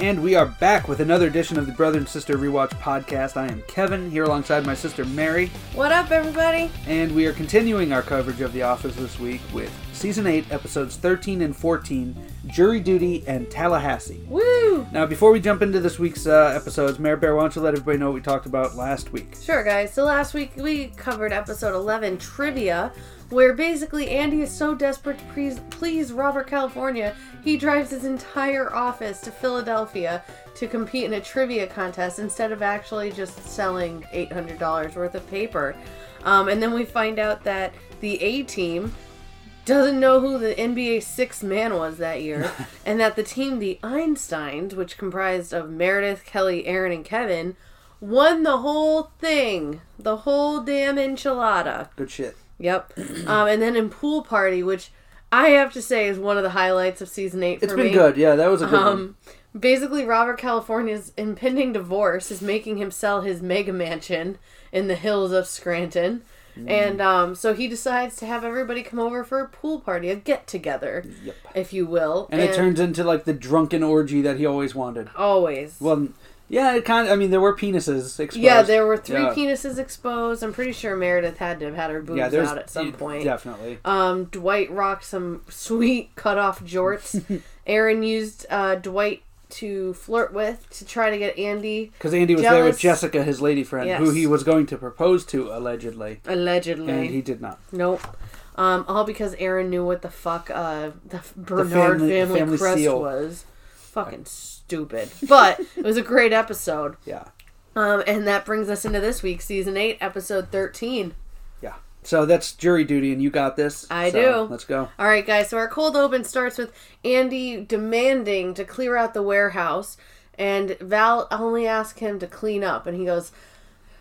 And we are back with another edition of the Brother and Sister Rewatch podcast. I am Kevin, here alongside my sister Mary, What up, everybody? and we are continuing our coverage of The Office this week with Season 8, Episodes 13 and 14, Jury Duty and Tallahassee. Woo! Now, before we jump into this week's uh, episodes, Mayor Bear, why don't you let everybody know what we talked about last week? Sure, guys. So last week we covered episode 11, Trivia, where basically Andy is so desperate to please, please Robert California, he drives his entire office to Philadelphia to compete in a trivia contest instead of actually just selling $800 worth of paper. Um, and then we find out that the A team doesn't know who the NBA sixth man was that year, and that the team, the Einsteins, which comprised of Meredith, Kelly, Erin, and Kevin, won the whole thing, the whole damn enchilada. Good shit. Yep. Um, and then in pool party, which I have to say is one of the highlights of season eight for It's been me. good. Yeah, that was a good one. Um, basically, Robert California's impending divorce is making him sell his mega mansion in the hills of Scranton. Mm. And um, so he decides to have everybody come over for a pool party, a get together, Yep. if you will. And it turns into like the drunken orgy that he always wanted. always. Well, yeah, it kind of. I mean, there were penises exposed. yeah, there were three Yeah. penises exposed. I'm pretty sure Meredith had to have had her boobs Yeah, out at some point. Definitely. Um, Dwight rocked some sweet cut off jorts. Erin used uh, Dwight to flirt with to try to get Andy Because Andy was there with Jessica, his lady friend, Yes. who he was going to propose to allegedly, allegedly. and he did not. Nope. Um, all because Erin knew what the fuck uh, the Bernard family- family, family crest seal. was. Fucking stupid. But it was a great episode. Yeah, Um, and that brings us into this week, season eight, episode thirteen. So that's jury duty, and you got this. I So, do. Let's go. All right, guys. So our cold open starts with Andy demanding to clear out the warehouse, and Val only asks him to clean up, and he goes,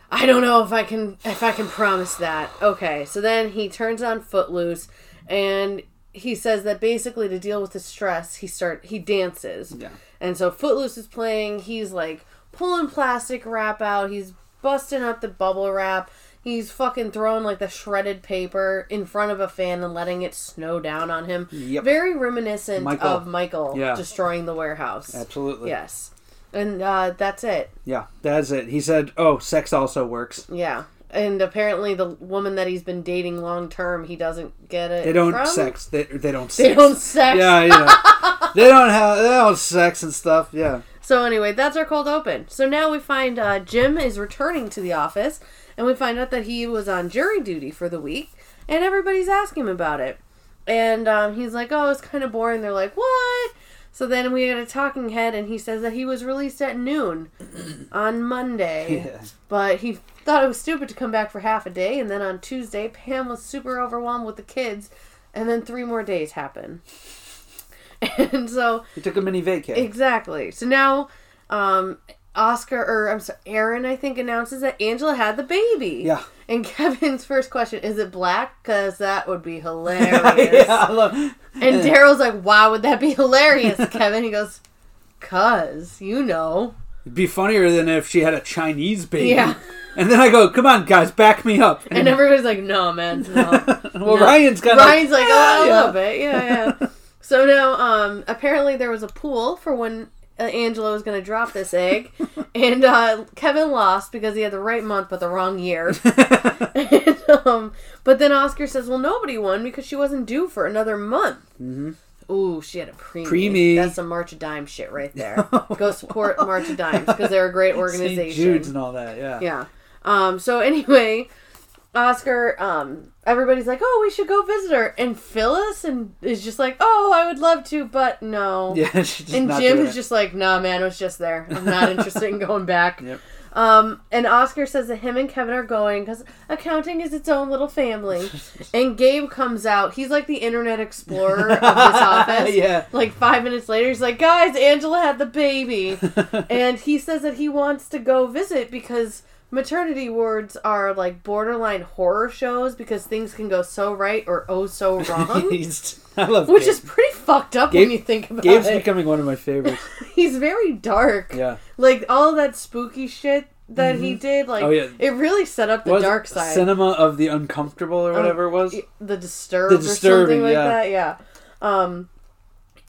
"I don't know if I can if I can promise that." Okay. So then he turns on Footloose, and he says that basically to deal with the stress, he start he dances. Yeah. And so Footloose is playing. He's like pulling plastic wrap out. He's busting up the bubble wrap. He's fucking throwing like the shredded paper in front of a fan and letting it snow down on him. Yep. Very reminiscent Michael. of Michael Yeah. destroying the warehouse. Absolutely. Yes. And uh, that's it. Yeah, that's it. He said, "Oh, sex also works." Yeah. And apparently the woman that he's been dating long term, he doesn't get it. They don't from. sex. They, they don't. They sex. don't sex. Yeah, you know. they don't have. They don't sex and stuff. Yeah. So anyway, that's our cold open. So now we find uh, Jim is returning to the office, and we find out that he was on jury duty for the week, and everybody's asking him about it. And um, he's like, "Oh, it's kind of boring." They're like, "What?" So then we had a talking head, and he says that he was released at noon on Monday, Yeah. but he thought it was stupid to come back for half a day. And then on Tuesday, Pam was super overwhelmed with the kids, and then three more days happen. And so He took a mini vacay. Exactly. So now, um, Oscar or I'm sorry, Erin, I think announces that Angela had the baby. Yeah. And Kevin's first question is it black? Because that would be hilarious. yeah, I love. And Daryl's like, why would that be hilarious? Kevin, he goes, cause you know. It'd be funnier than if she had a Chinese baby. Yeah. And then I go, "Come on, guys, back me up." And everybody's like, no, man, no. well, No. Ryan's kind Ryan's like, "Ah, oh, yeah." little bit, yeah, yeah. so now, um, apparently there was a pool for when uh, Angela was going to drop this egg, and uh, Kevin lost because he had the right month but the wrong year. and, um, but then Oscar says, well, nobody won because she wasn't due for another month. Mm-hmm. Ooh, she had a preemie. Preemie. That's some March of Dimes shit right there. Go support March of Dimes because they're a great St. organization. Jude's and all that. Yeah. Yeah. Um, so anyway, Oscar, um, everybody's like, oh, we should go visit her. And Phyllis and is just like, oh, I would love to, but no. Yeah. And Jim is it. just like, nah, man, it was just there. I'm not interested in going back. Yep. Um, and Oscar says that him and Kevin are going because accounting is its own little family. and Gabe comes out. He's like the Internet Explorer of this office. Yeah. Like five minutes later, he's like, guys, Angela had the baby. and he says that he wants to go visit because maternity wards are like borderline horror shows because things can go so right or oh so wrong. I love Which Gabe. is pretty fucked up Gabe- when you think about Gabe's it. Gabe's becoming one of my favorites. He's very dark. Yeah. Like all that spooky shit that he did. Like Oh, yeah. it really set up the Was dark side. Cinema of the uncomfortable or whatever it was. the disturbed, The or Disturbing, something like yeah. that. Yeah. Um,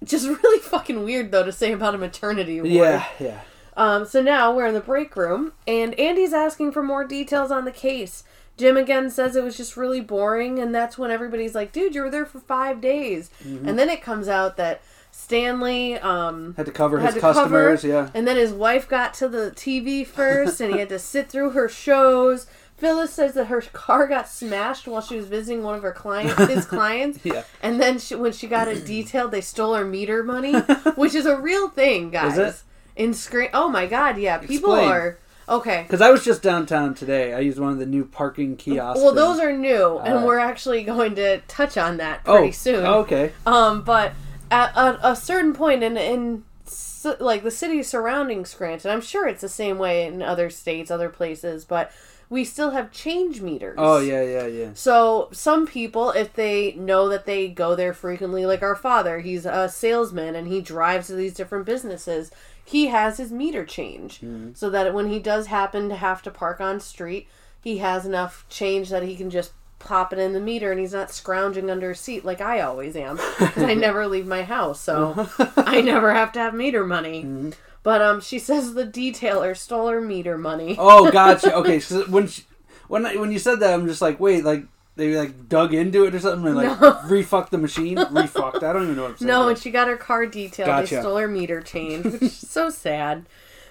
just really fucking weird though to say about a maternity ward. Yeah, yeah. Um, so now we're in the break room, and Andy's asking for more details on the case. Jim again says it was just really boring, and that's when everybody's like, "Dude, you were there for five days," Mm-hmm. and then it comes out that Stanley um, Had to cover had his to customers. cover, Yeah. and then his wife got to the TV first, and he had to sit through her shows. Phyllis says that her car got smashed while she was visiting one of her clients, his clients. Yeah. And then she, when she got it detailed, they stole her meter money, which is a real thing, guys. In screen. Oh my god, yeah. People Explain. are okay. Because I was just downtown today. I used one of the new parking kiosks. Well, those are new, and Uh, we're actually going to touch on that pretty oh, soon. Okay. Um, but at a, a certain point in in s- like the city surrounding Scranton, I'm sure it's the same way in other states, other places, but we still have change meters. Oh yeah, yeah, yeah. So some people, if they know that they go there frequently, like our father, he's a salesman and he drives to these different businesses. He has his meter change, so that when he does happen to have to park on street, he has enough change that he can just pop it in the meter, and he's not scrounging under a seat like I always am, I never leave my house, so I never have to have meter money. But um, she says the detailer stole her meter money. Oh, gotcha. Okay, so when she, when I, when you said that, I'm just like, wait, like they like dug into it or something and like No. refucked the machine, refucked. I don't even know what I'm saying. No, and she got her car detailed. They Gotcha. stole her meter change, which is so sad.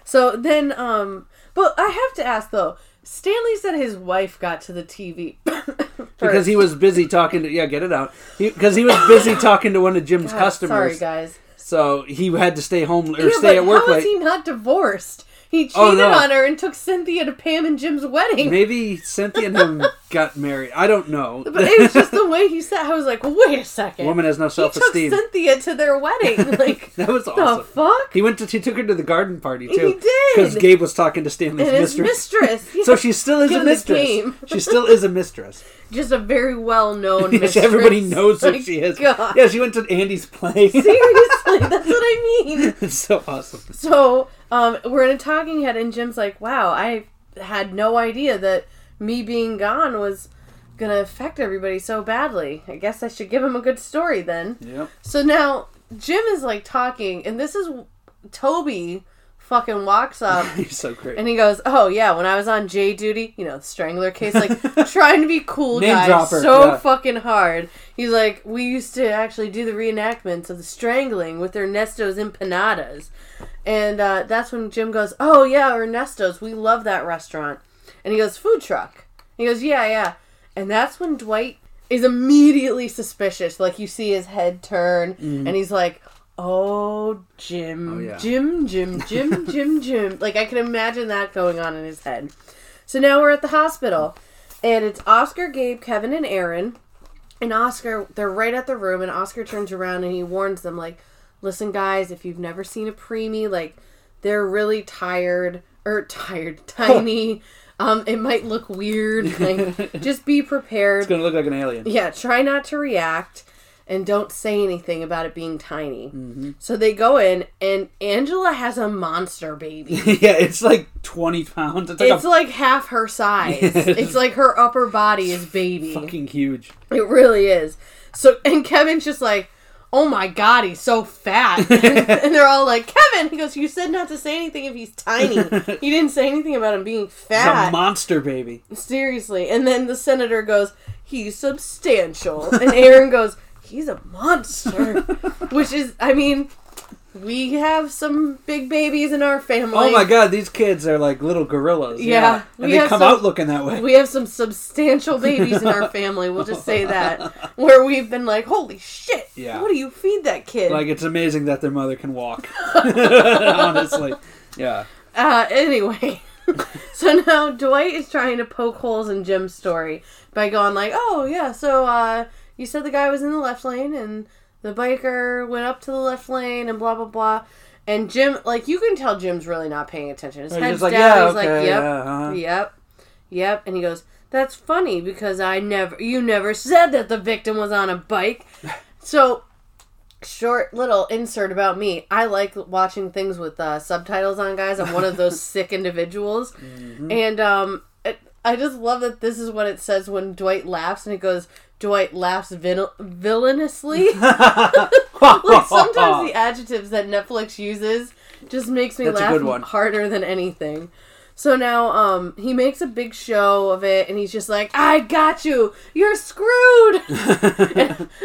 So then, um, but I have to ask though. Stanley said his wife got to the TV because he was busy talking to yeah, get it out. Because he, was busy talking to one of Jim's God, customers, Sorry, guys. so he had to stay home or Yeah, stay at work how is late. he not divorced? He oh, cheated Oh, no. on her and took Cynthia to Pam and Jim's wedding. Maybe Cynthia and him got married. I don't know. But it was just the way he said. I was like, wait a second. Woman has no he self took esteem. Cynthia to their wedding. Like That was awesome. the fuck? He went to. He took her to the garden party too. He did. because Gabe was talking to Stanley's and mistress. mistress. So she still is Give a mistress. She still is a mistress. just a very well known Yes, mistress. everybody knows who My she is. God. Yeah, she went to Andy's play. Seriously, that's what I mean. it's so awesome. So, um, we're in a talking head, and Jim's like, "Wow, I had no idea that me being gone was gonna affect everybody so badly. I guess I should give him a good story then." Yep. So now Jim is like talking, and this is Toby. Fucking walks up. He's so great. And he goes, "Oh yeah, when I was on J duty, you know, the strangler case, like trying to be cool, Name dropper, so yeah. fucking hard." He's like, "We used to actually do the reenactments of the strangling with Ernesto's empanadas," and uh, that's when Jim goes, "Oh yeah, Ernesto's, we love that restaurant." And he goes, "Food truck." He goes, "Yeah, yeah," and that's when Dwight is immediately suspicious. Like you see his head turn, and he's like. Oh, Jim. Oh, yeah. Jim, Jim, Jim, Jim, Jim. Like I can imagine that going on in his head. So now we're at the hospital, and it's Oscar, Gabe, Kevin, and Erin. And Oscar, they're right at the room, and Oscar turns around and he warns them, like, "Listen, guys, if you've never seen a preemie, like, they're really tired or tired, tiny. um, it might look weird. Like, just be prepared. It's gonna look like an alien. Yeah, try not to react and don't say anything about it being tiny. Mm-hmm. So they go in, and Angela has a monster baby. yeah, it's like twenty pounds. It's like It's a like half her size. It's like her upper body is baby. fucking huge. It really is. So and Kevin's just like, "Oh my god, he's so fat." and they're all like, "Kevin," he goes, "You said not to say anything if he's tiny. you didn't say anything about him being fat." a monster baby. Seriously. And then the senator goes, "He's substantial." And Erin goes, "He's a monster." Which is, I mean, we have some big babies in our family. Oh my god, these kids are like little gorillas. Yeah, and we they come some- out looking that way. We have some substantial babies in our family. We'll just say that, where we've been like, "Holy shit! Yeah. What do you feed that kid?" Like it's amazing that their mother can walk. Honestly, yeah. Uh, anyway, so now Dwight is trying to poke holes in Jim's story by going like, "Oh yeah, so uh, you said the guy was in the left lane and the biker went up to the left lane and blah blah blah." And Jim, like, you can tell Jim's really not paying attention. His He's head's like, down. yeah, He's like, okay, "Yep, yeah, uh-huh." yep, yep," and he goes, "That's funny because I never, you never said that the victim was on a bike." So short little insert about me. I like watching things with uh, subtitles on, guys. I'm one of those sick individuals, and um, it, I just love that this is what it says when Dwight laughs, and it goes. Dwight laughs vil- villainously. like sometimes the adjectives that Netflix uses just makes me That's laugh harder than anything. So now um he makes a big show of it and he's just like, I got you. You're screwed.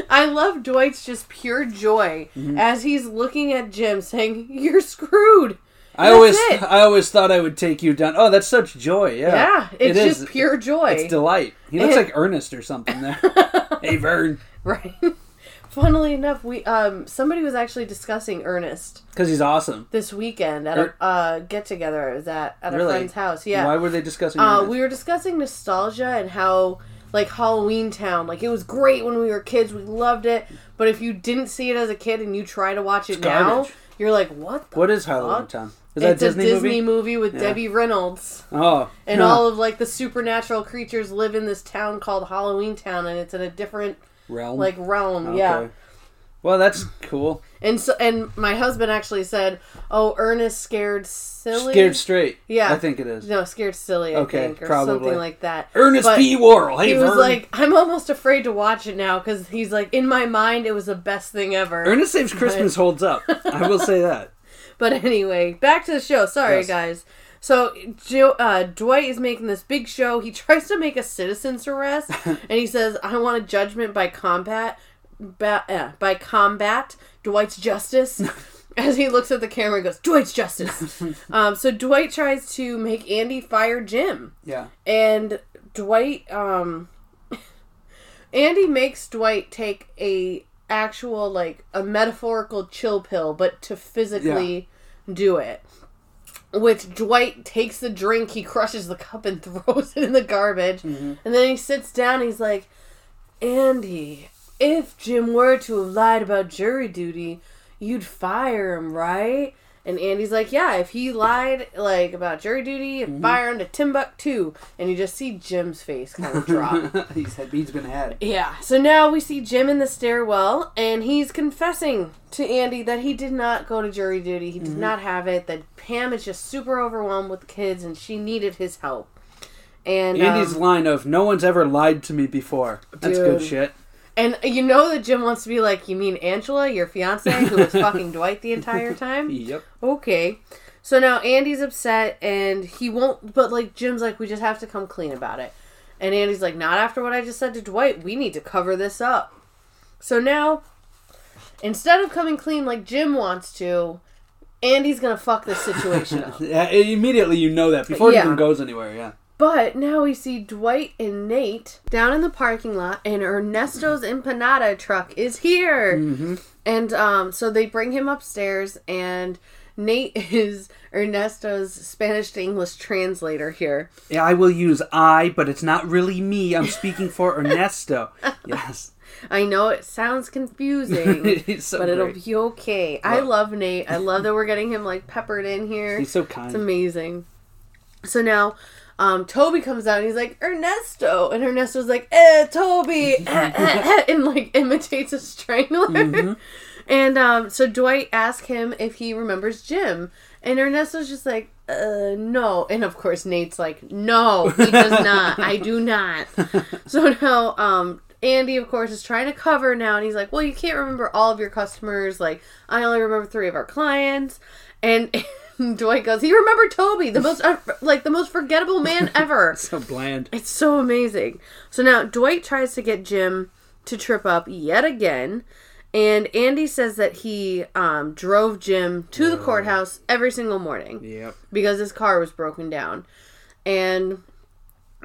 I love Dwight's just pure joy Mm-hmm. as he's looking at Jim saying, You're screwed. I That's always, it. I always thought I would take you down. Oh, that's such joy. Yeah, Yeah, it's It just pure joy. It's delight. He looks And- like Ernest or something there. hey, Vern, right. Funnily enough, we um somebody was actually discussing Ernest because he's awesome. this weekend at Er- a uh, get together. I was at at a Really? friend's house. Yeah. Why were they discussing? Uh, Ernest? we were discussing nostalgia and how like Halloween Town, like it was great when we were kids. We loved it, but if you didn't see it as a kid and you try to watch it now, garbage. You're like, what? The what is Halloween fuck? Town? Is that it's Disney, a Disney movie? movie, with Yeah. Debbie Reynolds, Oh, and huh. all of like the supernatural creatures live in this town called Halloween Town, and it's in a different realm. like realm. Yeah. Well, that's cool. And so, and my husband actually said, "Oh, Ernest scared silly." Scared straight. Yeah. I think it is. No, scared silly. I Okay, think, or probably. something like that. Ernest But P. Worrell. Hey, he was like, I'm almost afraid to watch it now because he's like, in my mind, it was the best thing ever. Ernest Saves Christmas holds up. I will say that. But anyway, back to the show. Sorry, Yes. guys. So Joe, uh, Dwight is making this big show. He tries to make a citizen's arrest, and he says, "I want a judgment by combat, ba- uh, by combat. Dwight's justice." As he looks at the camera, he goes, "Dwight's justice." um, so Dwight tries to make Andy fire Jim. Yeah. and Dwight um Andy makes Dwight take a actual like a metaphorical chill pill but to physically do it. Which Dwight takes the drink, he crushes the cup and throws it in the garbage. And then he sits down, he's like, Andy, if Jim were to have lied about jury duty, you'd fire him, right? And Andy's like, yeah, if he lied like about jury duty, and fire him to Timbuktu. And you just see Jim's face kind of drop. he's, he's been had. yeah. So now we see Jim in the stairwell, and he's confessing to Andy that he did not go to jury duty. He did not have it. That Pam is just super overwhelmed with kids, and she needed his help. And Andy's um, line of "No one's ever lied to me before." That's good shit. And you know that Jim wants to be like, you mean Angela, your fiance, who was fucking Dwight the entire time? Yep. Okay. So now Andy's upset and he won't, but like Jim's like, we just have to come clean about it. And Andy's like, not after what I just said to Dwight. We need to cover this up. So now, instead of coming clean like Jim wants to, Andy's gonna fuck this situation up. Yeah, immediately you know that before it even goes anywhere. Yeah. But now we see Dwight and Nate down in the parking lot, and Ernesto's empanada truck is here. Mm-hmm. And um, so they bring him upstairs, and Nate is Ernesto's Spanish to English translator here. Yeah, I will use I, but it's not really me. I'm speaking for Ernesto. yes. I know it sounds confusing, so but it'll be okay. I love Nate. I love that we're getting him like peppered in here. He's so kind. It's amazing. So now, um, Toby comes out and he's like, Ernesto. And Ernesto's like, eh, Toby. eh, eh, eh," and like imitates a strangler. Mhm. And um, so Dwight asks him if he remembers Jim. And Ernesto's just like, uh, no. And of course, Nate's like, no, he does not. I do not. So now, um, Andy, of course, is trying to cover now, and he's like, "Well, you can't remember all of your customers. Like, I only remember three of our clients." And Dwight goes, "He remembered Toby, the most uh, like the most forgettable man ever." so bland. It's so amazing. So now Dwight tries to get Jim to trip up yet again. And Andy says that he um, drove Jim to the courthouse every single morning Yep. because his car was broken down. And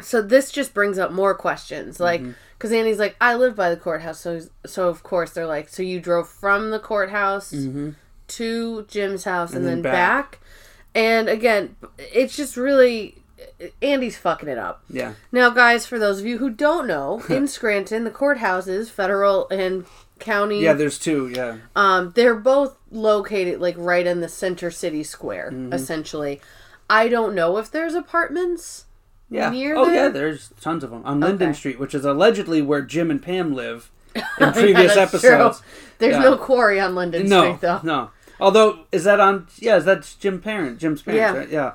so this just brings up more questions. Like, Mm-hmm. because Andy's like, I live by the courthouse. So, so of course, they're like, so you drove from the courthouse Mm-hmm. To Jim's house and, And then then back. back. And again, it's just really. Andy's fucking it up. Yeah. Now, guys, for those of you who don't know, in Scranton, the courthouses, federal and county, Yeah, there's two. Yeah. um, they're both located like right in the center city square, Mm-hmm. essentially. I don't know if there's apartments Yeah. near oh there. yeah, there's tons of them on Linden Okay. Street, which is allegedly where Jim and Pam live. in previous Yeah, that's true. episodes. There's Yeah. no quarry on Linden No, Street though. no. Although, is that on? Yeah, is that Jim Parent? Jim's parents, Yeah. right? Yeah.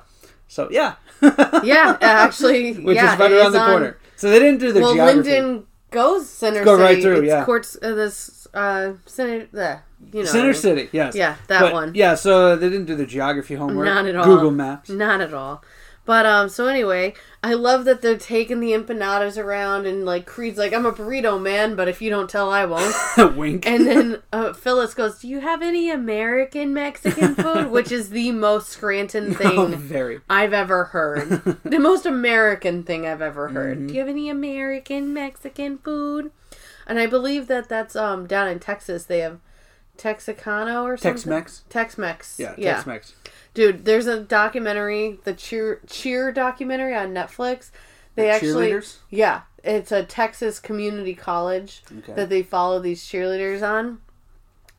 So yeah. Yeah, actually, Which yeah, is right around is the on- corner. So they didn't do the well, geography. Linden goes Center Go City. right through, it's yeah. Courts, uh, this uh, Center, the you know, Center City, yes. Yeah, that But, one. Yeah, so they didn't do the geography homework. Not at all. Google Maps. Not at all. But um, so anyway, I love that they're taking the empanadas around, and like Creed's like, "I'm a burrito man, but if you don't tell, I won't." Wink. And then uh, Phyllis goes, "Do you have any American Mexican food?" Which is the most Scranton thing oh, very. I've ever heard. the most American thing I've ever heard. Mm-hmm. Do you have any American Mexican food? And I believe that that's um down in Texas. They have Texicano or something. Tex-Mex. Tex-Mex. Yeah, Tex Mex. yeah. Dude, there's a documentary, the Cheer Cheer documentary on Netflix. They actually Cheerleaders. Yeah, it's a Texas community college Okay. that they follow these cheerleaders on.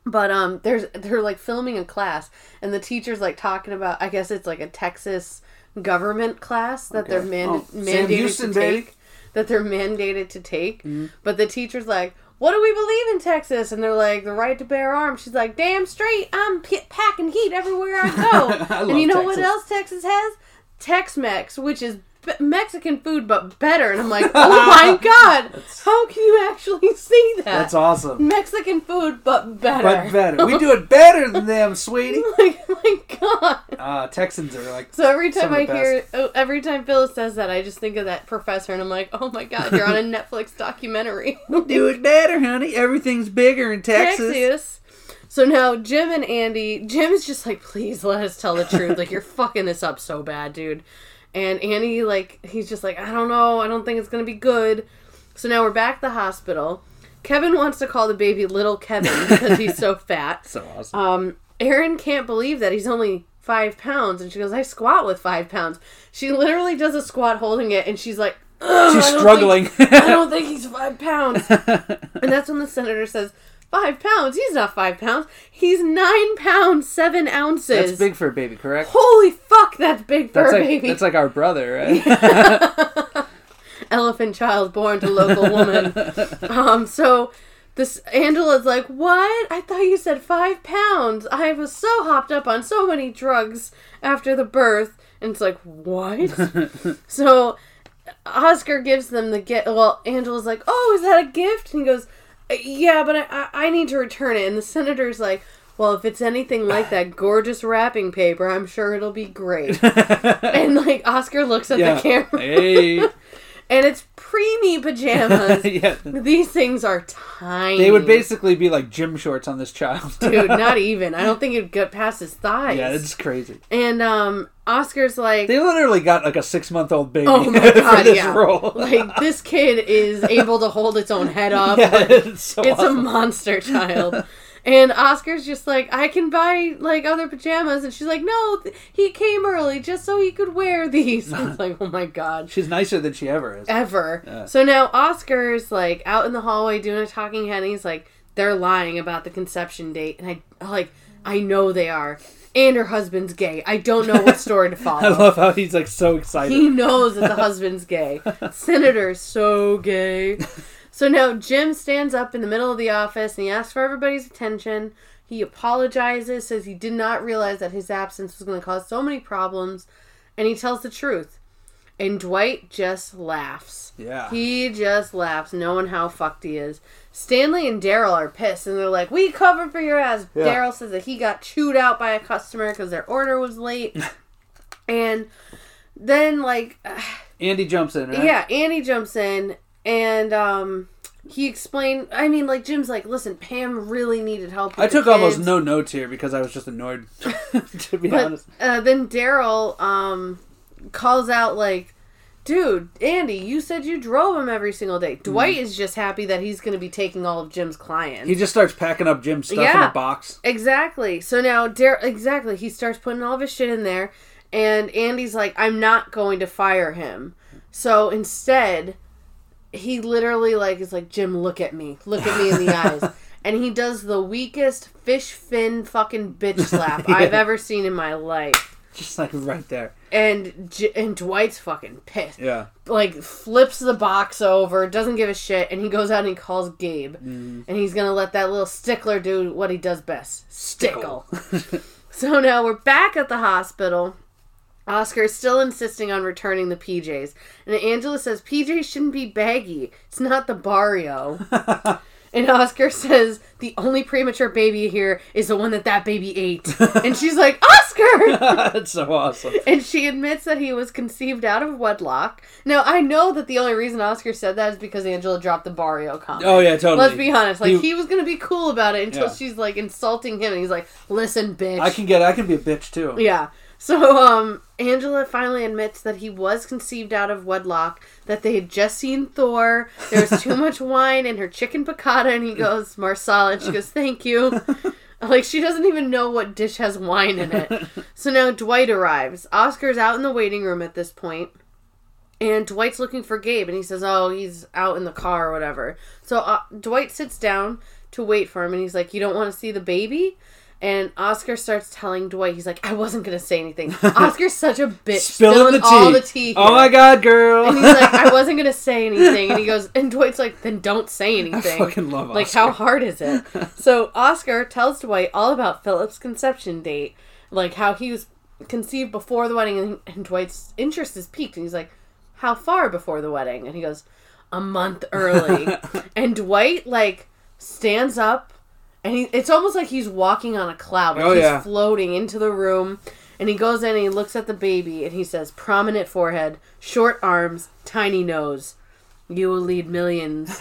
But um there's they're like filming a class and the teacher's like talking about I guess it's like a Texas government class that they're Okay. man- Oh, mandated Houston, to baby. take that they're mandated to take. Mm-hmm. But the teacher's like, "What do we believe in Texas?" And they're like, "The right to bear arms." She's like, "Damn straight, I'm p- packing heat everywhere I go." I and you know what else Texas has? Tex-Mex, which is Mexican food but better. And I'm like, "Oh my god, how can you actually see that?" That's awesome. Mexican food but better. But better. We do it better than them, sweetie. like, oh my god. Uh, Texans are like. So every time I hear, oh, every time Phyllis says that, I just think of that professor, and I'm like, oh my god, you're on a Netflix documentary. we Do it better, honey. Everything's bigger in Texas. Texas. So now Jim and Andy, Jim is just like, please let us tell the truth. Like you're fucking this up so bad, dude. And Andy, like, he's just like, I don't know, I don't think it's gonna be good. So now we're back at the hospital. Kevin wants to call the baby little Kevin because he's so fat. So awesome. Um, Erin can't believe that he's only five pounds, and she goes, "I squat with five pounds." She literally does a squat holding it, and she's like, "Ugh, She's I struggling. think- I don't think he's five pounds. and that's when the senator says, Five pounds? He's not five pounds. He's nine pounds, seven ounces. That's big for a baby, correct? Holy fuck, that's big for That's a like baby. that's like our brother, right? Elephant child born to local woman. um, so this Angela's like, What? I thought you said five pounds. I was so hopped up on so many drugs after the birth. And it's like, What? so Oscar gives them the gift. Well, Angela's like, "Oh, is that a gift?" And he goes, "Yeah, but I, I, I need to return it." And the senator's like, "Well, if it's anything like that gorgeous wrapping paper, I'm sure it'll be great." and like Oscar looks at yeah. the camera, Hey. and it's preemie pajamas. yeah. These things are tiny. They would basically be like gym shorts on this child. dude, not even. I don't think it'd get past his thighs. yeah, it's crazy. and um, Oscar's like, They literally got like a six month old baby Oh my God, for this yeah. role. like this kid is able to hold its own head up. yeah, it's so it's a monster child. And Oscar's just like, I can buy like other pajamas, and she's like, No, th- he came early just so he could wear these. And it's like, oh my god, She's nicer than she ever is. ever. Yeah. So now Oscar's like out in the hallway doing a talking head, and he's like, they're lying about the conception date, and I like, I know they are. And her husband's gay. I don't know what story to follow. I love how he's like so excited. He knows that the husband's gay. Senator's so gay. So now Jim stands up in the middle of the office and he asks for everybody's attention. He apologizes, says he did not realize that his absence was going to cause so many problems, and he tells the truth. And Dwight just laughs. Yeah. He just laughs, knowing how fucked he is. Stanley and Daryl are pissed, and they're like, "We covered for your ass." Yeah. Daryl says that he got chewed out by a customer because their order was late, and then like, Andy jumps in, right? yeah, Andy jumps in, and um, he explained. I mean, like Jim's like, "Listen, Pam really needed help." I took almost no notes here because I was just annoyed, to be But honest. uh, then Daryl um calls out like, "Dude, Andy, you said you drove him every single day." Dwight is just happy that he's going to be taking all of Jim's clients. Mm-hmm. He just starts packing up Jim's stuff in a box. exactly. So now Daryl, exactly, he starts putting all of his shit in there, and Andy's like, "I'm not going to fire him." So instead, he literally like is like, "Jim, look at me, look at me in the eyes." And he does the weakest fish fin fucking bitch slap Yeah. I've ever seen in my life. Just like right there. and J- and Dwight's fucking pissed. Yeah. Like flips the box over, doesn't give a shit, and he goes out and he calls Gabe, Mm-hmm. and he's gonna let that little stickler do what he does best, stickle. so now we're back at the hospital. Oscar is still insisting on returning the PJs, and Angela says PJs shouldn't be baggy. It's not the barrio. And Oscar says the only premature baby here is the one that that baby ate. and she's like, Oscar! That's so awesome. and she admits that he was conceived out of wedlock. Now, I know that the only reason Oscar said that is because Angela dropped the Barrio comment. Oh yeah, totally. Let's be honest. Like, He- he, was going to be cool about it until Yeah. she's, like, insulting him. And he's like, listen, bitch. I can get. I can be a bitch too. Yeah. So, um, Angela finally admits that he was conceived out of wedlock, that they had just seen Thor, there was too much wine in her chicken piccata, and he goes, Marsala, and she goes, thank you. Like, she doesn't even know what dish has wine in it. So now Dwight arrives. Oscar's out in the waiting room at this point, and Dwight's looking for Gabe, and he says, oh, he's out in the car or whatever. So uh, Dwight sits down to wait for him, and he's like, you don't want to see the baby? And Oscar starts telling Dwight, he's like, I wasn't gonna say anything. Oscar's such a bitch, Spilling the tea. all the tea. Oh my god, girl. And he's like, I wasn't gonna say anything. And he goes, and Dwight's like, then don't say anything. I fucking love Oscar. like, how hard is it? so Oscar tells Dwight all about Philip's conception date, like how he was conceived before the wedding, and, and Dwight's interest is peaked, and he's like, how far before the wedding? And he goes, a month early. and Dwight like stands up, and he, it's almost like he's walking on a cloud, like Oh, he's yeah. floating into the room. And he goes in and he looks at the baby and he says, prominent forehead, short arms, tiny nose. You will lead millions.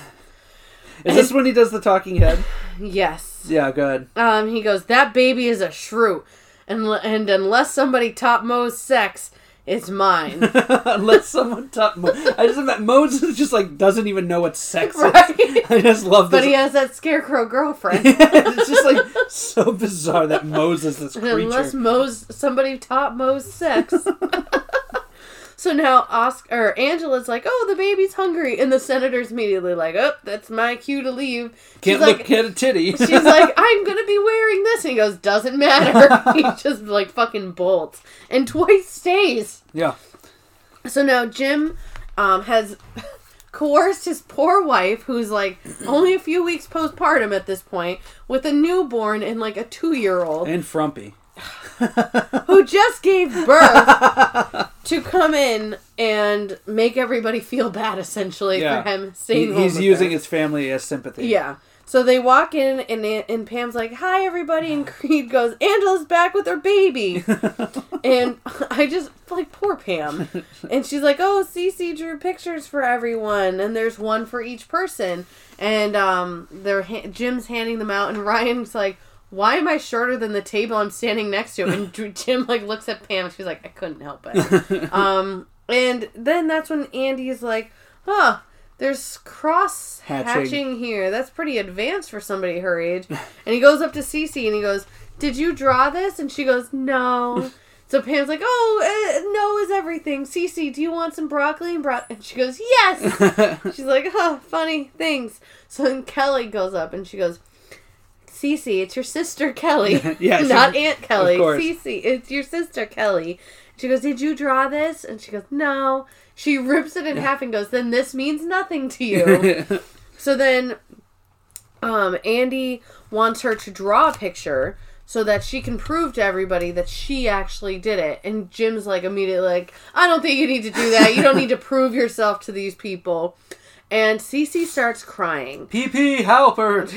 Is this when he does the talking head? Yes. Yeah, good. Um, he goes, that baby is a shrew. And, and unless somebody taught Mose sex, it's mine. Unless someone taught Mo. I just imagine Moses just like doesn't even know what sex Right. is. I just love this. but he has that scarecrow girlfriend. it's just like so bizarre that Moses, this creature. Unless Moses somebody taught Moses sex. So now Oscar or Angela's like, "Oh, the baby's hungry," and the senator's immediately like, "Oh, that's my cue to leave." Can't she's look like, at a titty. she's like, "I'm gonna be wearing this," and he goes, "Doesn't matter." he just like fucking bolts, and Dwight stays. yeah. So now Jim um, has coerced his poor wife, who's like only a few weeks postpartum at this point, with a newborn and like a two-year-old And frumpy. who just gave birth to come in and make everybody feel bad essentially Yeah. for him He- staying home he's using her. his family as sympathy. yeah so they walk in and and Pam's like hi everybody and Creed goes Angela's back with her baby and I just like poor Pam and she's like oh Cece drew pictures for everyone and there's one for each person and um they're ha- Jim's handing them out and Ryan's like why am I shorter than the table I'm standing next to? And Jim like looks at Pam. She's like, I couldn't help it. um, and then that's when Andy's like, huh, there's cross Hatching. hatching here. That's pretty advanced for somebody her age. And he goes up to Cece and he goes, Did you draw this? And she goes, No. So Pam's like, Oh, uh, no is everything. Cece, do you want some broccoli and bro-? And she goes, Yes. She's like, Oh, funny things. So then Kelly goes up and she goes, Cece, it's your sister Kelly. Yeah, Not Aunt Kelly. of. Cece, it's your sister Kelly. She goes, Did you draw this? And she goes, No. She rips it in half and goes, Then this means nothing to you. so then um, Andy wants her to draw a picture so that she can prove to everybody that she actually did it. And Jim's like immediately like, I don't think you need to do that. You don't need to prove yourself to these people. And Cece starts crying, PP Halpert.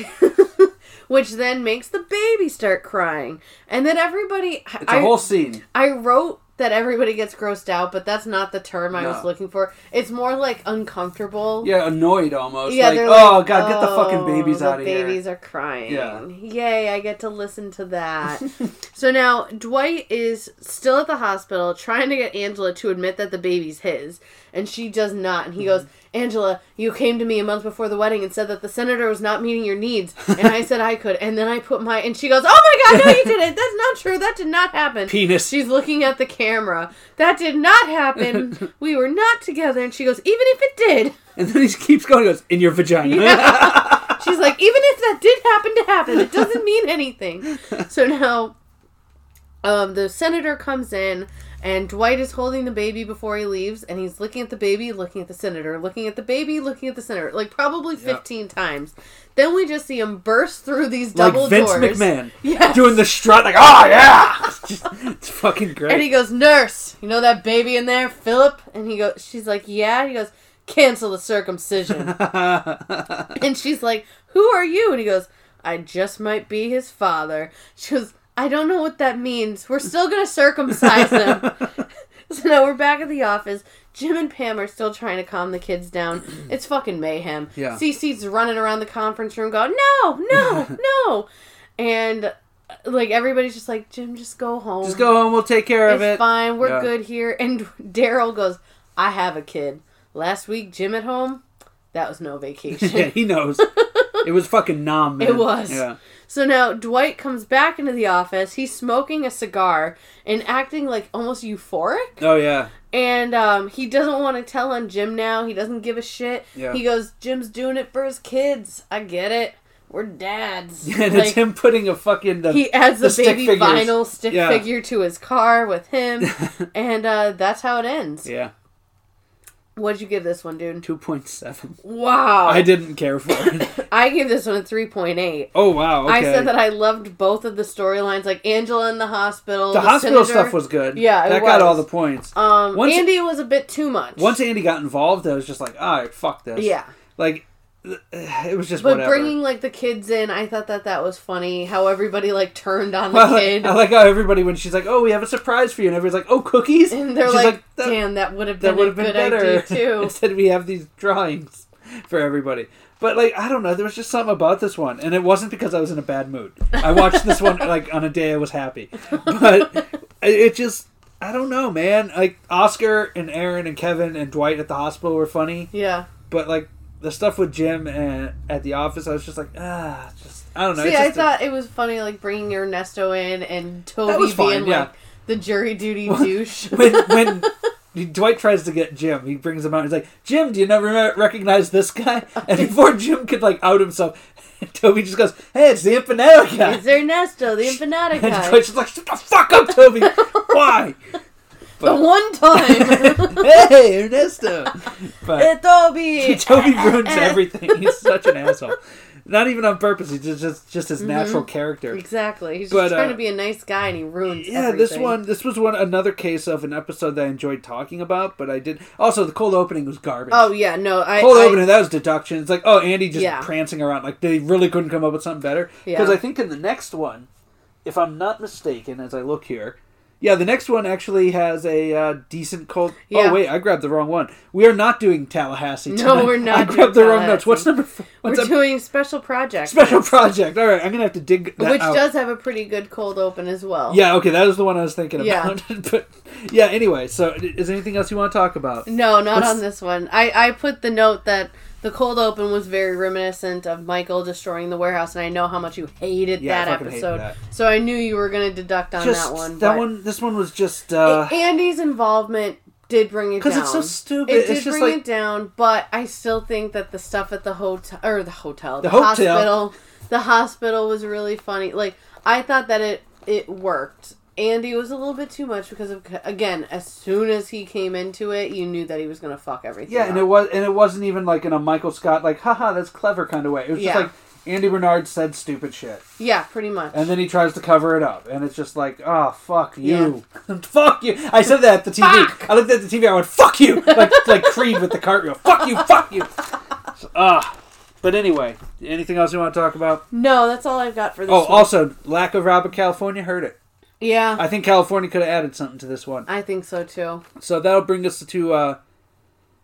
Which then makes the baby start crying. And then everybody It's a I, whole scene. I wrote that everybody gets grossed out, but that's not the term I was looking for. It's more like uncomfortable. Yeah, annoyed almost. Yeah, like, they're like, oh god, get the fucking "Oh, babies the out of here. babies are crying. Yeah. Yay, I get to listen to that. so now Dwight is still at the hospital trying to get Angela to admit that the baby's his, and she does not. And he Mm-hmm. goes, Angela, you came to me a month before the wedding and said that the senator was not meeting your needs, and I said I could, and then I put my and she goes, Oh my god, no you didn't. That's not true. That did not happen. Penis. She's looking at the camera. That did not happen. we were not together. And she goes, Even if it did. And then he keeps going. He goes in your vagina. Yeah. She's like, even if that did happen to happen, it doesn't mean anything. So now, Um, the senator comes in, and Dwight is holding the baby before he leaves, and he's looking at the baby, looking at the senator, looking at the baby, looking at the senator, like probably fifteen times. Then we just see him burst through these double like Vince doors. McMahon Yes. doing the strut, like, oh yeah, it's, just- it's fucking great. And he goes, Nurse, you know that baby in there, Philip? And he goes, She's like, Yeah. He goes, Cancel the circumcision. and she's like, Who are you? And he goes, I just might be his father. She goes, I don't know what that means. We're still gonna circumcise them. so now we're back at the office. Jim and Pam are still trying to calm the kids down. It's fucking mayhem. Yeah. Cece's running around the conference room going, No, no, no. And uh, like everybody's just like, Jim, just go home. Just go home. We'll take care of It's it. fine. We're Yeah. good here. And Daryl goes, I have a kid. Last week, Jim at home, that was no vacation. yeah, he knows. It was fucking nom. Man. It was. Yeah. So now Dwight comes back into the office. He's smoking a cigar and acting like almost euphoric. Oh yeah. And um, he doesn't want to tell on Jim now. He doesn't give a shit. Yeah. He goes, Jim's doing it for his kids. I get it. We're dads. Yeah, And Like, it's him putting a fucking. The, he adds the stick baby figures. vinyl stick Yeah. figure to his car with him. and uh, that's how it ends. yeah. What'd you give this one, dude? Two point seven. Wow. I didn't care for it. I gave this one a 3.8. oh wow. Okay. I said that I loved both of the storylines, like Angela in the hospital. the, hospital senator. stuff was good. Yeah, it that got all the points. Um, Once- Andy was a bit too much. Once Andy got involved, I was just like, all right, fuck this. yeah, Like, it was just but whatever. bringing like the kids in, I thought that that was funny. How everybody like turned on the like, kid, I like how everybody when she's like, "Oh, we have a surprise for you," and everybody's like, "Oh, cookies," and they're She's like, "That- "Damn, that would have that been would have been better." too." Instead, we have these drawings for everybody. But like, I don't know. There was just something about this one, and it wasn't because I was in a bad mood. I watched this one like on a day I was happy, but it just. I don't know, man. Like Oscar and Erin and Kevin and Dwight at the hospital were funny, yeah. but like the stuff with Jim and at the office, I was just like, ah, just I don't know. See, it's I just a- thought it was funny, like bringing Ernesto in and Toby was fine, being yeah. like the jury duty douche. when when Dwight tries to get Jim, he brings him out. He's like, "Jim, do you never recognize this guy?" And before Jim could like out himself, Toby just goes, "Hey, it's the Empanada guy." it's Ernesto, the empanada And guy. Dwight's just like, "Shut the fuck up, Toby! Why?" The one time, hey, Ernesto. But Toby. Toby ruins everything. He's such an asshole. Not even on purpose. He's just just, just his natural character. Exactly. He's But, just trying uh, to be a nice guy and he ruins Yeah, this one, this was one another case of an episode that I enjoyed talking about, but I did also the cold opening was garbage. Oh yeah, no, I, cold I opening that was deduction. It's like oh Andy just Yeah. prancing around like they really couldn't come up with something better. Yeah. Because I think in the next one, if I'm not mistaken, as I look here, yeah, the next one actually has a uh, decent cold. Yeah. Oh wait, I grabbed the wrong one. We are not doing Tallahassee. No, we're not I doing grabbed the wrong notes. What's number? Four? we're What's up? doing special project, Special project. All right, I'm gonna have to dig that which out. does have a pretty good cold open as well. Yeah, okay, that was the one I was thinking Yeah. about. but yeah, anyway, so is there anything else you want to talk about? No, not What's- on this one. I I put the note that the cold open was very reminiscent of Michael destroying the warehouse, and I know how much you hated Yeah, that hated episode. that. So I knew you were going to deduct on Just that one. that one. This one was just uh Andy's involvement did bring it down. because it's so stupid. It did it's just bring like it down, but I still think that the stuff at the hotel or the hotel, the, The hotel. hospital, the hospital was really funny. Like I thought that it it worked. Andy was a little bit too much because of again, as soon as he came into it, you knew that he was gonna fuck everything. yeah, and it was and it wasn't even like in a Michael Scott like haha that's clever kind of way. It was Yeah. just like Andy Bernard said stupid shit, yeah, pretty much. and then he tries to cover it up, and it's just like oh fuck you, fuck you. I said that at the TV. Fuck! I looked at the TV. I went fuck you, like like Creed with the cartwheel. Fuck you, fuck you. Ah. But anyway, anything else you want to talk about? no, that's all I've got for this. Oh, one. also, lack of Robert California hurt it. Yeah, I think California could have added something to this one. I think so too. So that'll bring us to uh,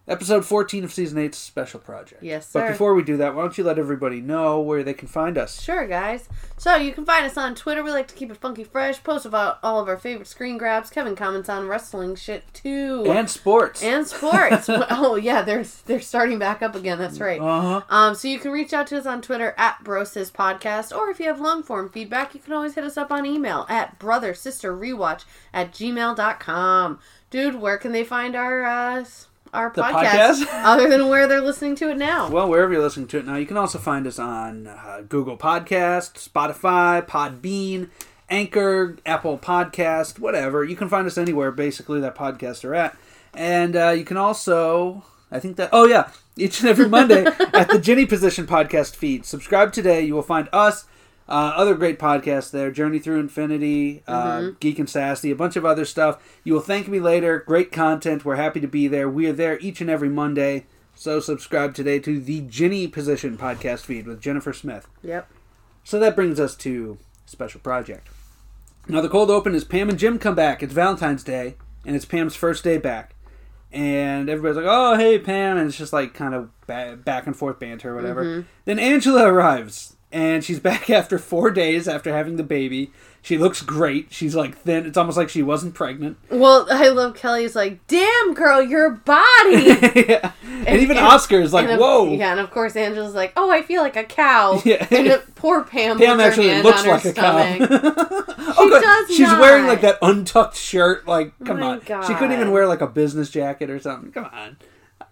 episode 14 of season 8's special project. Yes, sir. But before we do that, why don't you let everybody know where they can find us? Sure, guys. So you can find us on Twitter. We like to keep it funky fresh. Post about all of our favorite screen grabs. Kevin comments on wrestling shit too. And sports. And sports. oh yeah, they're they're starting back up again. That's right. uh huh. Um, so you can reach out to us on Twitter at Brosis Podcast, or if you have long form feedback, you can always hit us up on email at brother sister rewatch at gmail.com. Dude, where can they find our uh, our podcast, podcast? other than where they're listening to it now? Well, wherever you're listening to it now, you can also find us on uh, Google Podcast, Spotify, Podbean, Anchor, Apple Podcast, whatever. You can find us anywhere, basically, that podcasts are at. And uh, you can also, I think that, oh yeah, each and every Monday at the Ginny Position podcast feed. Subscribe today. You will find us, uh, other great podcasts there Journey Through Infinity, uh, Geek and Sassy, a bunch of other stuff. You will thank me later. Great content. We're happy to be there. We are there each and every Monday. So subscribe today to the Ginny Position podcast feed with Jennifer Smith. Yep. So that brings us to special project. Now the cold open is Pam and Jim come back. It's Valentine's Day, and it's Pam's first day back. And everybody's like, "Oh, hey, Pam," and it's just like kind of ba- back and forth banter or whatever. Then Angela arrives, and she's back after four days after having the baby. She looks great. She's like thin. It's almost like she wasn't pregnant. Well, I love Kelly's like, damn, girl, your body. yeah. And, even Oscar is like, And of- "Whoa." Yeah, and of course Angela's like, oh, I feel like a cow. Yeah. And poor Pam, Pam actually looks like a cow. stomach. oh, does She's wearing like that untucked shirt. Like, come my on. She couldn't even wear like a business jacket or something. Come on.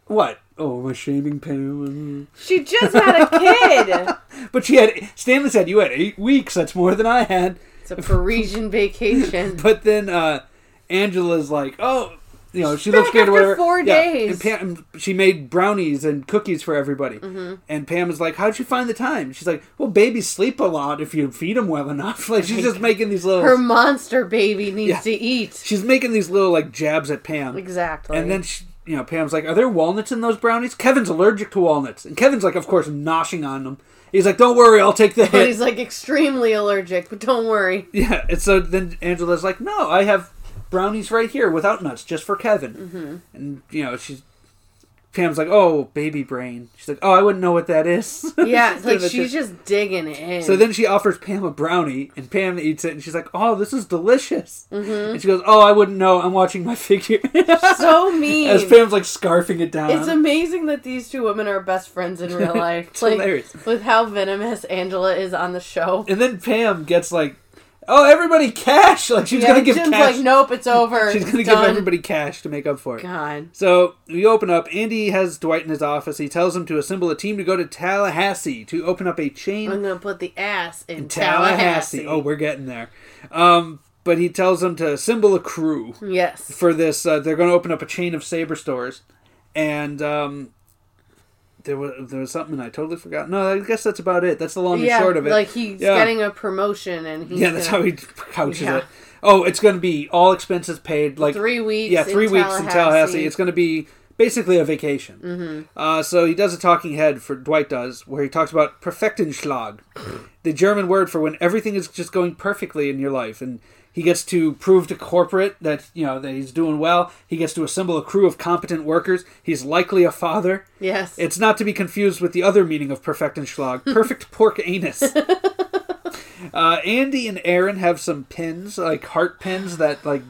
What? Oh, am I shaming Pam? she just had a kid. But she had. Stanley said you had eight weeks. That's more than I had. It's a Parisian vacation. But then uh Angela's like, oh. You know, she Back looks great or whatever. four Yeah, days. And Pam, she made brownies and cookies for everybody. Mm-hmm. And Pam is like, "How'd you find the time?" She's like, "Well, babies sleep a lot if you feed them well enough." Like she's just making these little. Her monster baby needs Yeah. to eat. she's making these little like jabs at Pam. Exactly. And then she, you know, Pam's like, "Are there walnuts in those brownies?" Kevin's allergic to walnuts, and Kevin's like, of course, noshing on them. He's like, "Don't worry, I'll take the but he's like extremely allergic, but don't worry. yeah, and so then Angela's like, "No, I have brownies right here without nuts, just for Kevin." Mm-hmm. And you know, she's Pam's like, "Oh, baby brain." She's like, "Oh, I wouldn't know what that is." Yeah, it's like Give it to- she's just digging it in. So then she offers Pam a brownie, and Pam eats it, and she's like, "Oh, this is delicious." Mm-hmm. And she goes, "Oh, I wouldn't know. I'm watching my figure." so mean. As Pam's like scarfing it down. It's amazing that these two women are best friends in real life. It's like hilarious. with how venomous Angela is on the show. And then Pam gets like, "Oh, everybody cash!" Like she's yeah, gonna give Jim's cash. like, nope, it's over. she's gonna give done." everybody cash to make up for it. God. So we open up. Andy has Dwight in his office. He tells him to assemble a team to go to Tallahassee to open up a chain I'm gonna put the ass in, in Tallahassee. Tallahassee. Oh, we're getting there. Um, but he tells them to assemble a crew yes. for this. Uh, they're going to open up a chain of Sabre stores, and um, there was there was something I totally forgot. No, I guess that's about it. That's the long yeah, and short of it. like he's Yeah. getting a promotion and he's yeah, that's gonna- how he couches Yeah. it. Oh, it's going to be all expenses paid. Like three weeks. yeah, three in weeks in Tallahassee. It's going to be basically a vacation. Mm-hmm. Uh, so he does a talking head for Dwight does, where he talks about Perfektenschlag, the German word for when everything is just going perfectly in your life, and he gets to prove to corporate that you know that he's doing well. He gets to assemble a crew of competent workers. He's likely a father. yes. It's not to be confused with the other meaning of Perfektenschlag, perfect pork anus. Uh, Andy and Erin have some pins, like heart pins that like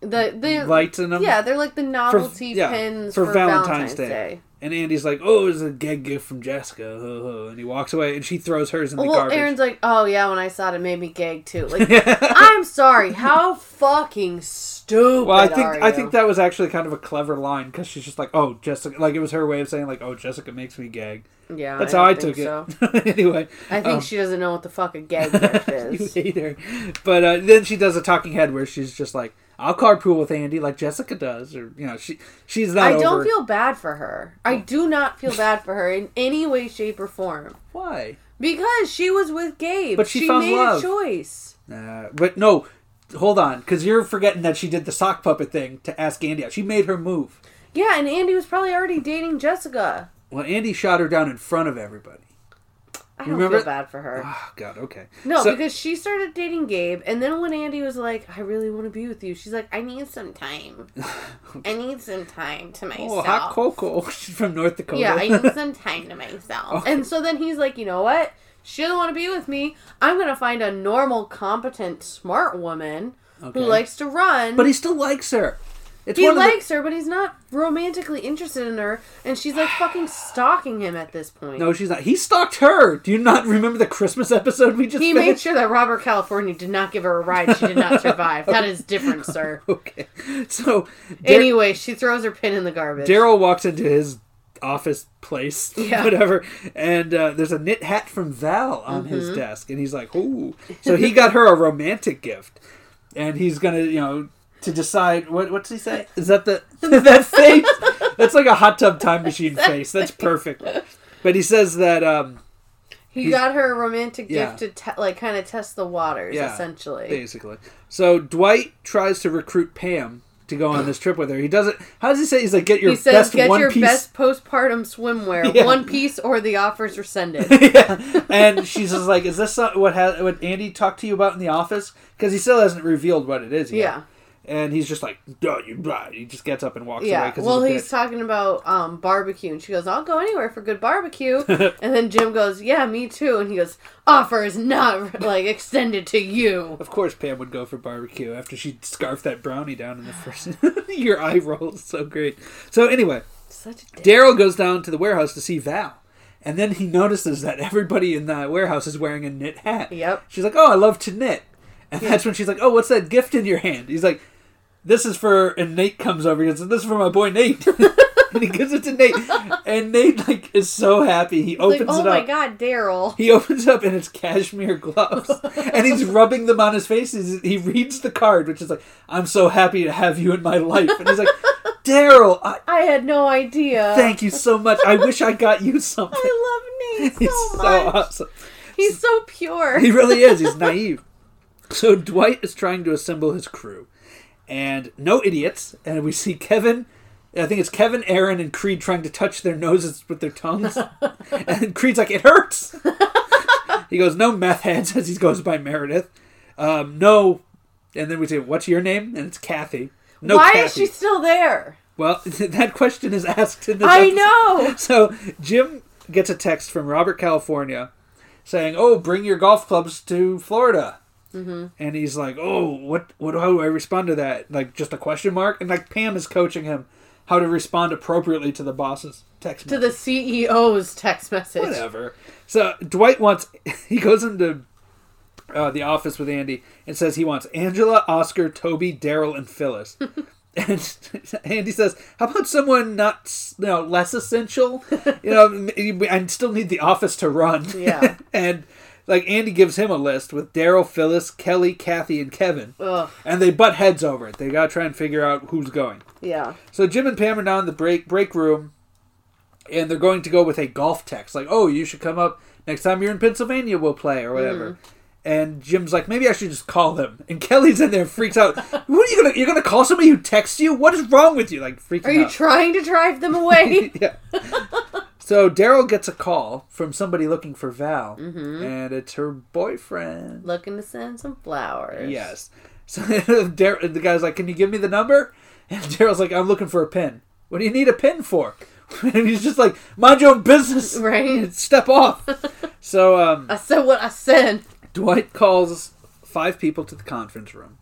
the the lights in them. yeah, they're like the novelty yeah, pins for for, Valentine's Valentine's, Day. Day. And Andy's like, "Oh, it's a gag gift from Jessica," ho, ho," and he walks away, and she throws hers in the Well, garbage. Erin's like, oh yeah, when I saw it, it made me gag too. Like, I'm sorry, how fucking stupid well, I think I think that was actually kind of a clever line because she's just like, "Oh, Jessica," like it was her way of saying like, "Oh, Jessica makes me gag." yeah, That's I how I took it. anyway, I think um, she doesn't know what the fuck a gag gift you is. hate her, but uh, then she does a talking head where she's just like, "I'll carpool with Andy like Jessica does," or you know, she she's not. I don't over- feel bad for her. I do not feel bad for her in any way, shape, or form. why. Because she was with Gabe. But she found made love. a choice. Uh, but no, hold on, because you're forgetting that she did the sock puppet thing to ask Andy out. She made her move. Yeah, and Andy was probably already dating Jessica. Well, Andy shot her down in front of everybody. I don't Remember- feel bad for her. Oh God, okay. No, So- because she started dating Gabe, and then when Andy was like, "I really want to be with you," she's like, "I need some time. I need some time to myself." oh, hot cocoa. She's from North Dakota. Yeah, I need some time to myself. Okay. And so then he's like, you know what? She doesn't want to be with me. I'm gonna find a normal, competent, smart woman Okay. who likes to run. but he still likes her. It's he of the- likes her, but he's not romantically interested in her, and she's like fucking stalking him at this point. No, she's not. He stalked her. Do you not remember the Christmas episode we just he made sure that Robert California did not give her a ride. She did not survive. That is different, sir. Okay. So Dar- Anyway, she throws her pin in the garbage. Daryl walks into his office place, Yeah. whatever. And uh, there's a knit hat from Val on his desk, and he's like, "Ooh!" So he got her a romantic gift, and he's gonna, you know, to decide what what's he say? Is that the that face? That's like a hot tub time machine face. That's perfect. But he says that um, He got her a romantic Yeah. gift to te- like kind of test the waters, Yeah. essentially. basically. So Dwight tries to recruit Pam to go on this trip with her. He doesn't. How does he say? He's like, "Get your He says, best "Get one your piece." best postpartum swimwear, Yeah. one piece, or the offers rescinded." yeah. And she's just like, "Is this what ha- what Andy talked to you about in the office?" Because he still hasn't revealed what it is yet. yeah, And he's just like, "Duh, you blah." He just gets up and walks away. yeah. Well, he's, he's talking about um, barbecue, and she goes, "I'll go anywhere for good barbecue." and then Jim goes, "Yeah, me too." And he goes, "Offer is not like extended to you." Of course, Pam would go for barbecue after she scarfed that brownie down in the first. Your eye rolls so great. So anyway, Such a. Daryl goes down to the warehouse to see Val, and then he notices that everybody in the warehouse is wearing a knit hat. Yep. She's like, "Oh, I love to knit," and that's when she's like, "Oh, what's that gift in your hand?" He's like, "This is for," and Nate comes over. He says, "This is for my boy Nate," and he gives it to Nate, and Nate like is so happy. He Like, opens oh it my up. god, Daryl. He opens up and it's cashmere gloves, and he's rubbing them on his face. He's, he reads the card, which is like, "I'm so happy to have you in my life," and he's like, "Daryl, I, I had no idea. thank you so much. I wish I got you something." I love Nate so He's so much. awesome. He's so pure. He really is. He's naive. So Dwight is trying to assemble his crew, and no idiots. And we see Kevin. I think it's Kevin, Erin, and Creed trying to touch their noses with their tongues, and Creed's like, "It hurts." he goes, "No meth heads," as he goes by Meredith. Um, no, and then we say, "What's your name?" And it's Kathy. No, Why Kathy. is she still there? Well, that question is asked in this. I episode. know. So Jim gets a text from Robert, California, saying, "Oh, bring your golf clubs to Florida." Mm-hmm. And he's like, "Oh, what? What? How do I respond to that? Like just a question mark?" And like Pam is coaching him how to respond appropriately to the boss's text. To message. the CEO's text message. whatever. So Dwight wants. He goes into uh, the office with Andy and says he wants Angela, Oscar, Toby, Daryl, and Phyllis. and Andy says, "How about someone not, you know, less essential? You know, I still need the office to run." Yeah. and like Andy gives him a list with Daryl, Phyllis, Kelly, Kathy, and Kevin, Ugh. and they butt heads over it. They gotta try and figure out who's going. Yeah. So Jim and Pam are now in the break break room, and they're going to go with a golf text, like, "Oh, you should come up next time you're in Pennsylvania. We'll play or whatever." Mm-hmm. And Jim's like, "Maybe I should just call them." And Kelly's in there, freaks out. what are you gonna? You're gonna call somebody who texts you? What is wrong with you? Like freaking out. Are you out. trying to drive them away? yeah. So Daryl gets a call from somebody looking for Val, Mm-hmm. and it's her boyfriend. Looking to send some flowers. Yes. So Dar- the guy's like, "Can you give me the number?" And Daryl's like, "I'm looking for a pin." What do you need a pin for? And he's just like, "Mind your own business." Right. Step off. so um, I said what I said. Dwight calls five people to the conference room,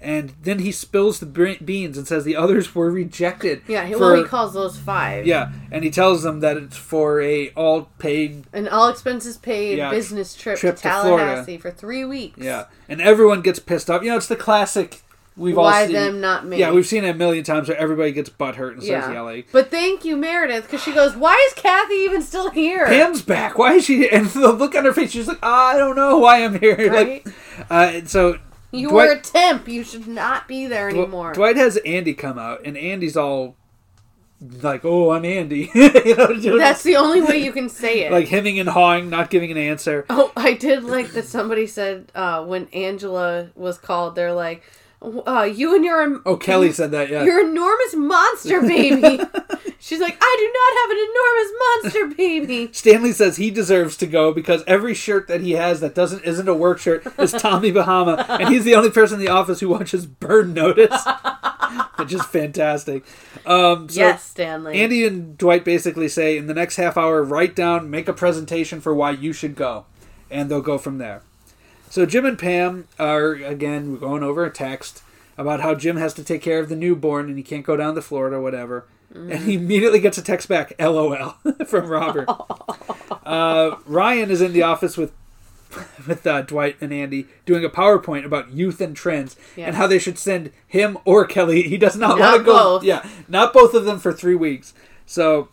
and then he spills the beans and says the others were rejected. Yeah, he, for- well, he calls those five. Yeah, and he tells them that it's for a all paid. An all expenses paid Yeah, business trip, trip to to Florida. Tallahassee for three weeks. Yeah, and everyone gets pissed off. You know, it's the classic. We've all Why seen. them, not me? Yeah, we've seen it a million times where everybody gets butthurt and starts Yeah. yelling. But thank you, Meredith, because she goes, "Why is Kathy even still here?" Pam's back. Why is she? And the look on her face, she's like, I don't know why I'm here. Right? Like, uh, and so you Dwight- were a temp. You should not be there anymore. Dwight has Andy come out, and Andy's all like, "Oh, I'm Andy," you know, That's the only way you can say it. like hemming and hawing, not giving an answer. Oh, I did like that somebody said uh, when Angela was called, they're like, uh, you and your Oh, Kelly said that. Yeah, your enormous monster baby. She's like, I do not have an enormous monster baby. Stanley says he deserves to go because every shirt that he has that doesn't isn't a work shirt is Tommy Bahama, and he's the only person in the office who watches Burn Notice, which is fantastic. Um, so yes, Stanley. Andy and Dwight basically say in the next half hour, write down, make a presentation for why you should go, and they'll go from there. So Jim and Pam are again going over a text about how Jim has to take care of the newborn and he can't go down to Florida, or whatever. And he immediately gets a text back, "LOL," from Robert. uh, Ryan is in the office with with uh, Dwight and Andy doing a PowerPoint about youth and trends and how they should send him or Kelly. He does not Not want to go. Yeah, not both of them for three weeks. So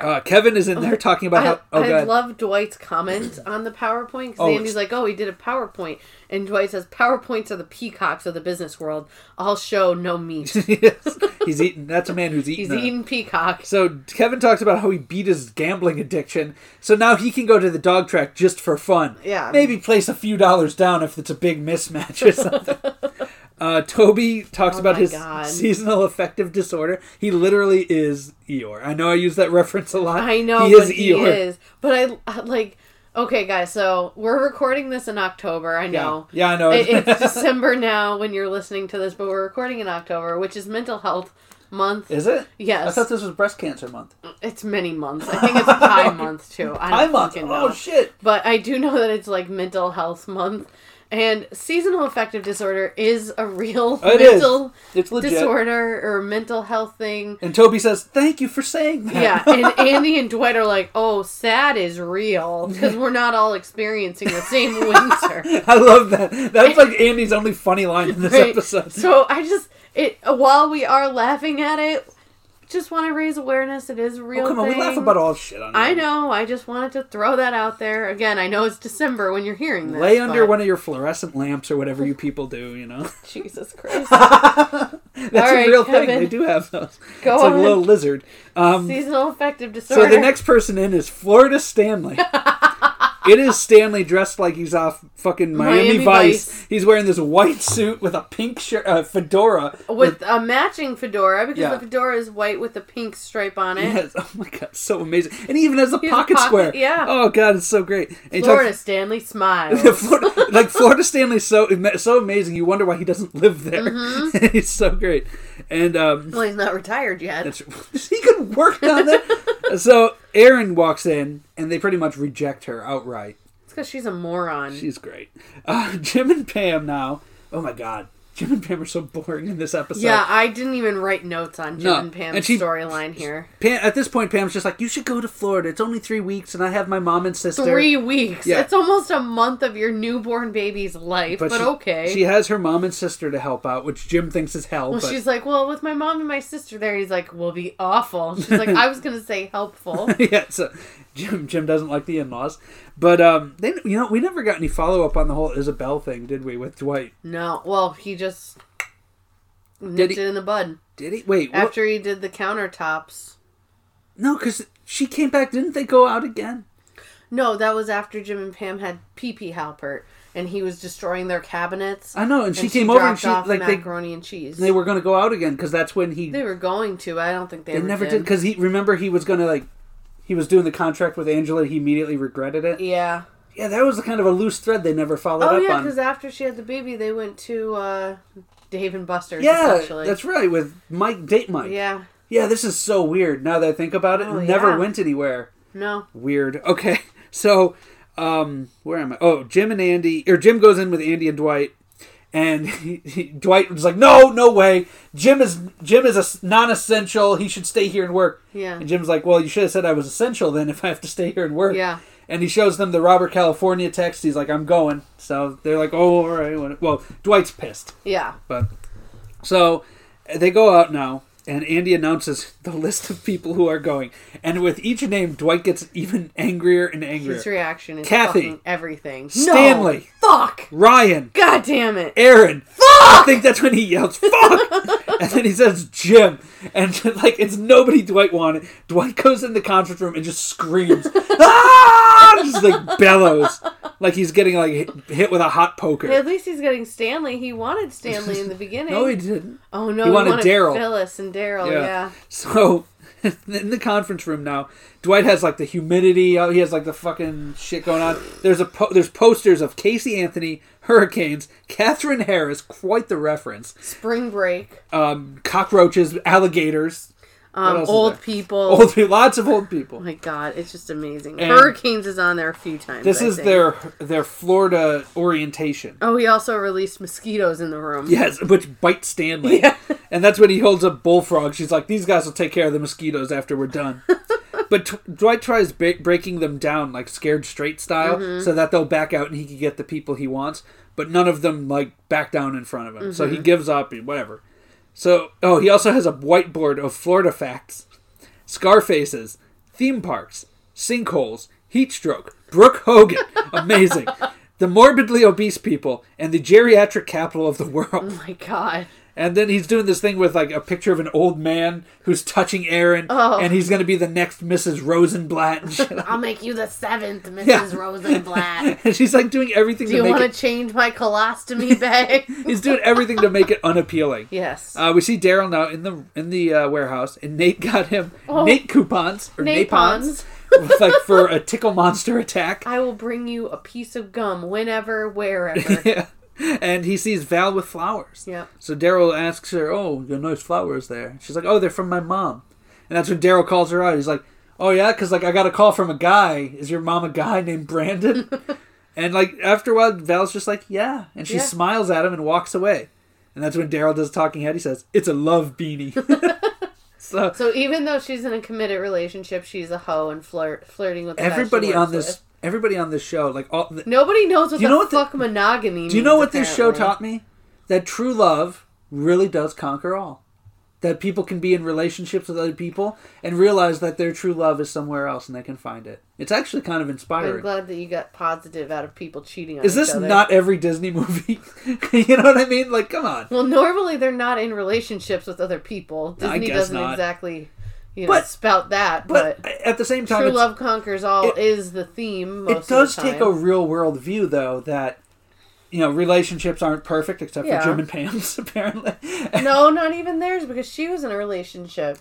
Uh, Kevin is in there talking about I, how. Oh, I love Dwight's comment on the PowerPoint because Oh, Andy's like, "Oh, he did a PowerPoint," and Dwight says, "PowerPoints are the peacocks of the business world. All show, no meat." Yes. He's eating. That's a man who's eating. He's a- eating peacock. So Kevin talks about how he beat his gambling addiction. So now he can go to the dog track just for fun. Yeah. Maybe place a few dollars down if it's a big mismatch or something. Uh, Toby talks Oh about his God. seasonal affective disorder. He literally is Eeyore. I know I use that reference a lot. I know, he is he Eeyore. is. But I like. Okay, guys. So we're recording this in October. I know. Yeah, I know. It- it's December now when you're listening to this, but we're recording in October, which is Mental Health Month. is it? Yes. I thought this was breast cancer month. It's many months. I think it's Pie Month too. I don't Pie month. know. Oh shit. But I do know that it's like mental health month. And seasonal affective disorder is a real It is. mental It's legit. disorder or mental health thing. And Toby says, "Thank you for saying that." Yeah, and Andy and Dwight are like, "Oh, sad is real because we're not all experiencing the same winter." I love that. That's like Andy's only funny line in this Right. episode. So I just it while we are laughing at it, just want to raise awareness. It is a real Oh, come on, we laugh about all shit on. I know. I just wanted to throw that out there. Again, I know it's December when you're hearing this. Lay under but- one of your fluorescent lamps or whatever you people do, you know. Jesus Christ. That's right, a real thing. They do have those. Go it's like a on. little lizard. Um, Seasonal affective disorder. so the next person in is Florida Stanley. it is Stanley dressed like he's off fucking Miami, Miami Vice. Vice. He's wearing this white suit with a pink shirt, uh, fedora. with a matching fedora because Yeah. the fedora is white with a pink stripe on it. Yes. Oh my god, so amazing. And he even has a He has a pocket, pocket, square. yeah. Oh god, it's so great. And Florida talks- Stanley smiles. Florida, like Florida Stanley's so so amazing. You wonder why he doesn't live there. Mm-hmm. He's so great, and um, well, he's not retired yet. He could work down there. So Erin walks in, and they pretty much reject her outright. It's because she's a moron. She's great. Uh, Jim and Pam now. Oh my god, Jim and Pam are so boring in this episode. yeah, I didn't even write notes on Jim No, and Pam's storyline here. Pam, at this point, Pam's just like, "You should go to Florida. It's only three weeks, and I have my mom and sister." Three weeks. Yeah. It's almost a month of your newborn baby's life, but, she, okay. She has her mom and sister to help out, which Jim thinks is hell. well, but she's like, well, with my mom and my sister there, he's like, we'll be awful. She's like, I was gonna say helpful. yeah, so Jim Jim doesn't like the in-laws, but um, they you know we never got any follow up on the whole Isabel thing, did we? With Dwight, No, well, he just nipped he- it in the bud did he? Wait, what? after he did the countertops. no, because she came back. Didn't they go out again? No, that was after Jim and Pam had Pee Pee Halpert, and he was destroying their cabinets. I know, and she and came over and she like they macaroni and cheese. they were going to go out again because that's when he They were going to. I don't think they, they ever never did did. because he remember he was going to like he was doing the contract with Angela. He immediately regretted it. Yeah. Yeah, that was kind of a loose thread they never followed up on. Oh up yeah, on. because after she had the baby, they went to uh, Dave and Buster's. Yeah, that's right with Mike date Mike. yeah. Yeah, this is so weird now that I think about it. Oh, it never yeah. went anywhere. No. Weird. Okay, so um, where am I? Oh, Jim and Andy, or Jim goes in with Andy and Dwight, and he, he, Dwight was like, "No, no way. Jim is Jim is a non-essential. He should stay here and work." Yeah. And Jim's like, "Well, you should have said I was essential then. If I have to stay here and work." Yeah. And he shows them the Robert California text. He's like, "I'm going." So they're like, "Oh, all right." Well, Dwight's pissed. Yeah. But so they go out now, and Andy announces the list of people who are going. And with each name, Dwight gets even angrier and angrier. His reaction is Kathy. fucking everything. Stanley. No. Fuck. Ryan, God damn it. Erin. Fuck! I think that's when he yells "fuck," and then he says Jim, and like it's nobody Dwight wanted. Dwight goes in the conference room and just screams, ah! Just like bellows, like he's getting like hit, hit with a hot poker. At least he's getting Stanley. He wanted Stanley in the beginning. No, he didn't. oh no, he he wanted wanted, Daryl. Phyllis and Daryl. Yeah. So in the conference room now, Dwight has like the humidity. uh, He has like the fucking shit going on. There's a po- there's posters of Casey Anthony, hurricanes, Katherine Harris, quite the reference. Spring break. Um, cockroaches, alligators, Um, old people. old people, lots of old people. Oh my god, it's just amazing. And- Hurricanes is on there a few times. This I is think. their their Florida orientation. Oh, he also released mosquitoes in the room. Yes, which bite Stanley. Yeah. And that's when he holds up Bullfrog. She's like, these guys will take care of the mosquitoes after we're done. but T- Dwight tries ba- breaking them down, like scared straight style, Mm-hmm. so that they'll back out and he can get the people he wants. But none of them, like, back down in front of him. So he Mm-hmm. gives up, and whatever. So, oh, he also has a whiteboard of Florida facts, scar faces, theme parks, sinkholes, heat stroke, Brooke Hogan, amazing, the morbidly obese people, and the geriatric capital of the world. Oh my god. And then he's doing this thing with like a picture of an old man who's touching Erin, Oh. and he's going to be the next Mrs. Rosenblatt. I'll make you the seventh, Mrs. Yeah. Rosenblatt. and she's like doing everything Do you want to it. change my colostomy bag? He's doing everything to make it unappealing. yes. Uh, we see Daryl now in the in the uh, warehouse, and Nate got him Oh. Nate coupons or Napons, Napons. with, like for a tickle monster attack. I will bring you a piece of gum whenever, wherever. yeah. And he sees Val with flowers. Yep. So Daryl asks her, "Oh, you got nice flowers there." She's like, "Oh, they're from my mom." And that's when Daryl calls her out. He's like, "Oh yeah, because like I got a call from a guy. Is your mom a guy named Brandon?" and like after a while, Val's just like, "Yeah," and she Yeah. smiles at him and walks away. And that's when Daryl does talking head. He says, "It's a love beanie." so So even though she's in a committed relationship, she's a hoe and flirt flirting with the guy she everybody on this, with. Everybody on this show, like all, the, Nobody knows what you the know what the- fuck monogamy means. Do you means, know what this show apparently. taught me? That true love really does conquer all. That people can be in relationships with other people and realize that their true love is somewhere else and they can find it. It's actually kind of inspiring. I'm glad that you got positive out of people cheating on Is this other. not every Disney movie? you know what I mean? Like, come on. Well, normally they're not in relationships with other people. Disney doesn't not. exactly, you know, But- spout that. But, But at the same time, true love conquers all it- is the theme. it does of the take a real world view, though, that, you know, relationships aren't perfect except Yeah. for Jim and Pam's, apparently. no, not even theirs because she was in a relationship.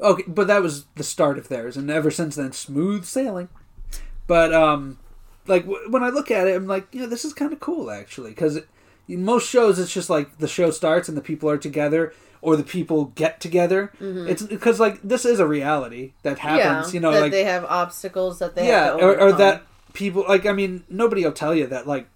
Okay, but that was the start of theirs, and ever since then, smooth sailing. But um, like w- when I look at it, I'm like, you know, this is kind of cool actually, because most shows it's just like the show starts and the people are together, or the people get together. It's because like this is a reality that happens, Mm-hmm. yeah, you know, that like they have obstacles that they yeah, have to or, or that people like I mean, nobody will tell you that like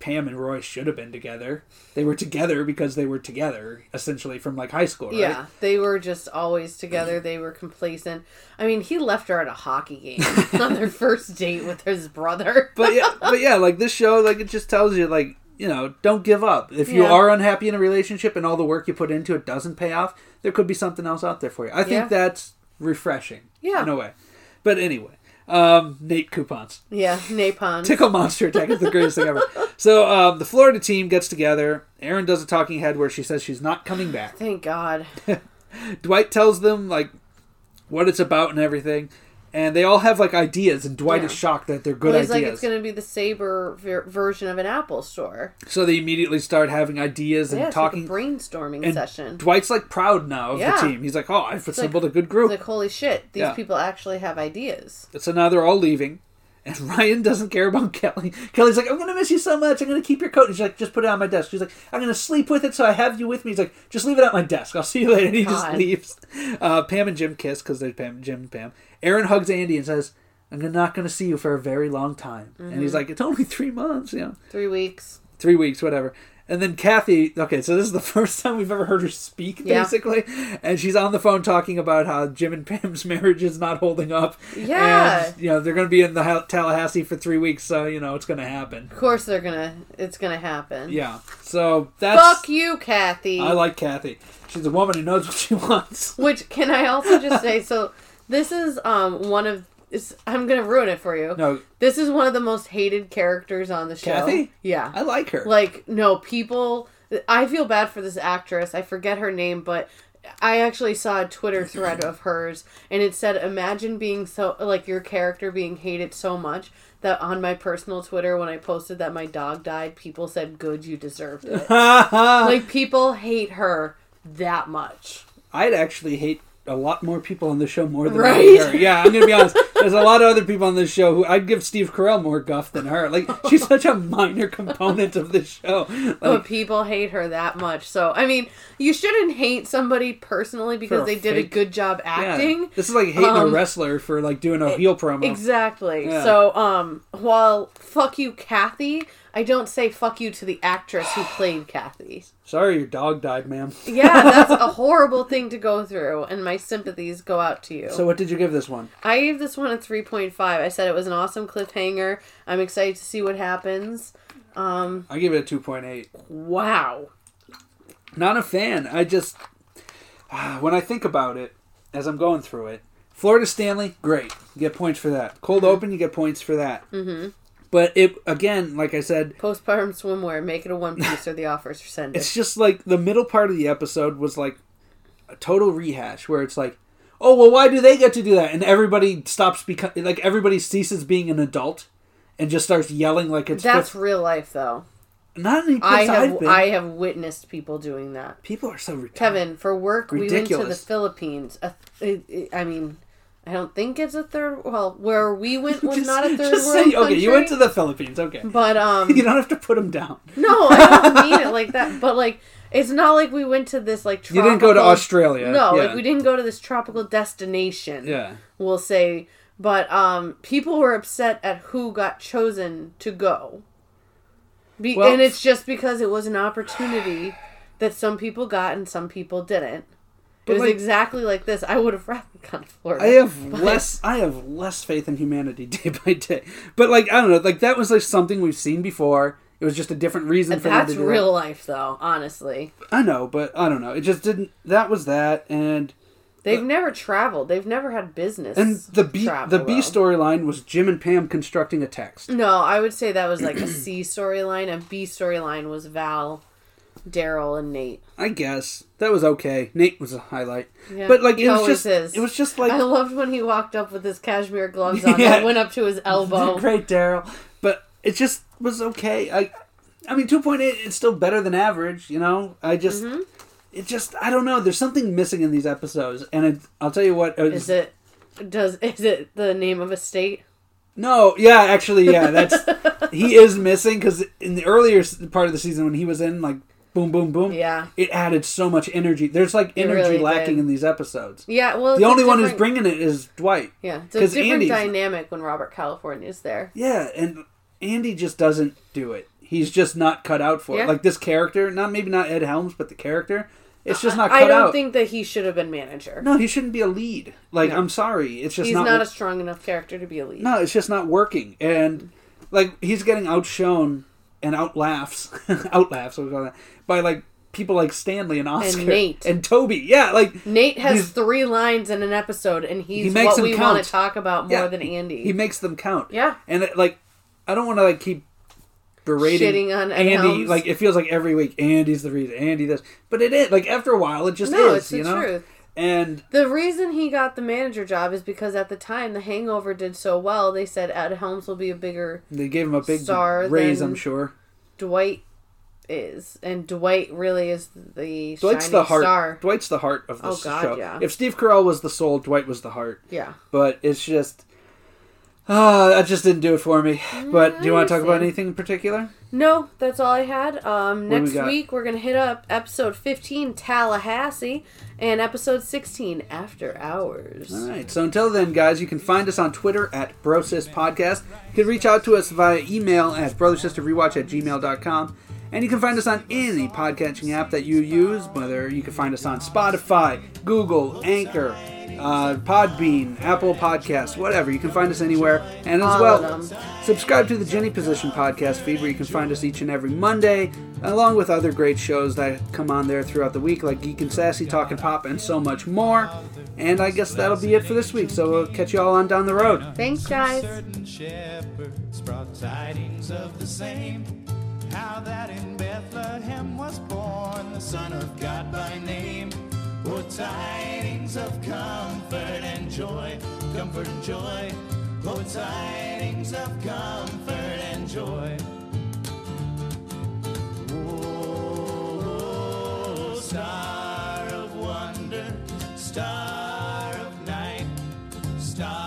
Pam and Roy should have been together. They were together because they were together, essentially from like high school, right? Yeah, they were just always together. They were complacent. I mean, he left her at a hockey game on their first date with his brother. but yeah, but yeah, like this show, like it just tells you, like you know, don't give up. If you Yeah. are unhappy in a relationship and all the work you put into it doesn't pay off, there could be something else out there for you. I think Yeah. that's refreshing, Yeah. in a way. But anyway, um, Nate coupons, yeah, Napon. tickle monster attack is the greatest thing ever. So um, the Florida team gets together. Erin does a talking head where she says she's not coming back. Thank God. Dwight tells them like what it's about and everything. And they all have like ideas, and Dwight Yeah. is shocked that they're good Well, he's like, ideas. it's going to be the Sabre ver- version of an Apple store. So they immediately start having ideas and Yeah, talking. like a brainstorming and session. Dwight's like proud now of Yeah. the team. He's like, "Oh, I've assembled a good group." Like, holy shit, these people actually have ideas. so now they're all leaving, and Ryan doesn't care about Kelly. Kelly's like, "I'm gonna miss you so much. I'm gonna keep your coat." He's like, "Just put it on my desk." She's like, "I'm gonna sleep with it, so I have you with me." He's like, "Just leave it at my desk. I'll see you later." And he just leaves. Uh, Pam and Jim kiss because they're Pam, Jim and Pam. Erin hugs Andy and says. I'm not going to see you for a very long time. And Mm-hmm. he's like, it's only three months, you know. Three weeks. three weeks, whatever. And then Kathy, okay, so this is the first time we've ever heard her speak, Yeah. basically. And she's on the phone talking about how Jim and Pam's marriage is not holding up. Yeah. And, you know, they're going to be in the Tallahassee for three weeks, so, you know, it's going to happen. Of course, they're gonna. It's gonna happen. Yeah. So that's. Fuck you, Kathy. I like Kathy. She's a woman who knows what she wants. Which can I also just say? So this is um one of. It's, I'm gonna ruin it for you. No, This is one of the most hated characters on the show. Kathy? Yeah. I like her. Like no people. I feel bad for this actress. I forget her name, but I actually saw a Twitter thread of hers, and it said, "Imagine being so like your character being hated so much." That on my personal Twitter, when I posted that my dog died, people said, "Good, you deserved it." like people hate her that much. I'd actually hate a lot more people on the show more than I Right? her. Yeah, I'm gonna be honest. There's a lot of other people on this show who I'd give Steve Carell more guff than her. Like she's such a minor component of the show. but people hate her that much. So I mean, you shouldn't hate somebody personally because a they did a good job yeah. acting. This is like hating a Um, wrestler for like doing a heel promo. Exactly. Yeah. So um, while fuck you, Kathy, I don't say fuck you to the actress who played Kathy. Sorry, your dog died, ma'am. Yeah, that's a horrible thing to go through, and my sympathies go out to you. So what did you give this one? I gave this one a three point five. I said it was an awesome cliffhanger. I'm excited to see what happens. Um, I give it a two point eight. wow. Not a fan. I just when I think about it as I'm going through it, Florida Stanley, great. You get points for that. Cold. Open, you get points for that. Mm-hmm. But it again, like I said, Postpartum swimwear, make it a one piece or the offers are sent. it's just like the middle part of the episode was like a total rehash where it's like, oh well, why do they get to do that? And everybody stops becoming like everybody ceases being an adult and just starts yelling like it's That's fifth- real life, though. not any I have. I have witnessed people doing that. People are so retarded. Kevin, for work, we went to the Philippines. A, it, it- I mean, I don't think it's a third. Well, where we went was Just- not a third world say, country. okay, you went to the Philippines. Okay, But um, you don't have to put them down. no, I don't mean it like that. But like, it's not like we went to this like. You didn't go to Australia. No, yeah. like we didn't go to this tropical destination. Yeah. we'll say. But um, people were upset at who got chosen to go. Be- Well- and it's just because it was an opportunity that some people got and some people didn't. It was like- exactly like this. I would have rather gone to Florida. I have But- less. I have less faith in humanity day by day. But like I don't know, like that was like something we've seen before. It was just a different reason for That's real life, though. Honestly, I know, but I don't know. It just didn't. That was that, and they've never traveled. They've never had business. and the B the B storyline was Jim and Pam constructing a text. No, I would say that was like a C storyline. A B storyline was Val, Daryl, and Nate. I guess that was okay. Nate was a highlight, Yeah, but like it was just is. it was just like I loved when he walked up with his cashmere gloves on Yeah. that went up to his elbow. Great, Daryl. But it just was okay. I, I mean, two point eight. It's still better than average. You know. I just, Mm-hmm. it just, I don't know. There's something missing in these episodes, and it, I'll tell you what. Is it does is it the name of a state? No, yeah, actually, yeah. That's he is missing because in the earlier part of the season when he was in like boom, boom, boom. Yeah. It added so much energy. There's like energy really lacking did. in these episodes. Yeah, well, The only one who's bringing it is Dwight. yeah, it's a different Andy's- dynamic when Robert California is there. Yeah, and Andy just doesn't do it. He's just not cut out for Yeah. it. Like this character, not maybe not Ed Helms, but the character, it's just not I don't out. think that he should have been manager. no, he shouldn't be a lead. Like No. I'm sorry, it's just He's not. not, a strong enough character to be a lead. no, it's just not working. And like he's getting outshone and out laughs, out laughs by like people like Stanley and Oscar and Nate. and Toby. Yeah, like Nate has three lines in an episode, and he's He makes what we count. want to talk about yeah, more than Andy. He makes them count. yeah, And it, like, I don't want to like keep berating Shitting on Andy. Helms. Like it feels like every week Andy's the reason. Andy this, but it is like after a while it just no, is. it's the you know. truth. And The reason he got the manager job is because at the time The Hangover did so well. They said Ed Helms will be a bigger they gave him a big Star raise. I'm sure. Dwight is, and Dwight really is the Dwight's the heart. star. Dwight's the heart of Oh, God, show. yeah. If Steve Carell was the soul, Dwight was the heart. Yeah. But it's just. Ah, that just didn't do it for me. But do you want to talk about anything in particular? No, that's all I had. Um, What do we next got? week we're gonna hit up episode fifteen Tallahassee and episode sixteen After Hours. All right. So until then, guys, you can find us on Twitter at Brosis Podcast. You can reach out to us via email at brothersisterrewatch at gmail.com. And you can find us on any podcatching app that you use, whether you can find us on Spotify, Google, Anchor, uh, Podbean, Apple Podcasts, whatever. You can find us anywhere. And as All well, subscribe to the Jenny Position podcast feed where you can find us each and every Monday, along with other great shows that come on there throughout the week, like Geek and Sassy, Talking Pop, and so much more. And I guess that'll be it for this week. So we'll catch you all on down the road. Thanks, guys. certain shepherds brought tidings of the same. How that in Bethlehem was born the Son of God by name. Oh, tidings of comfort and joy, comfort and joy. Oh, tidings of comfort and joy. Oh, star of wonder, star of night, star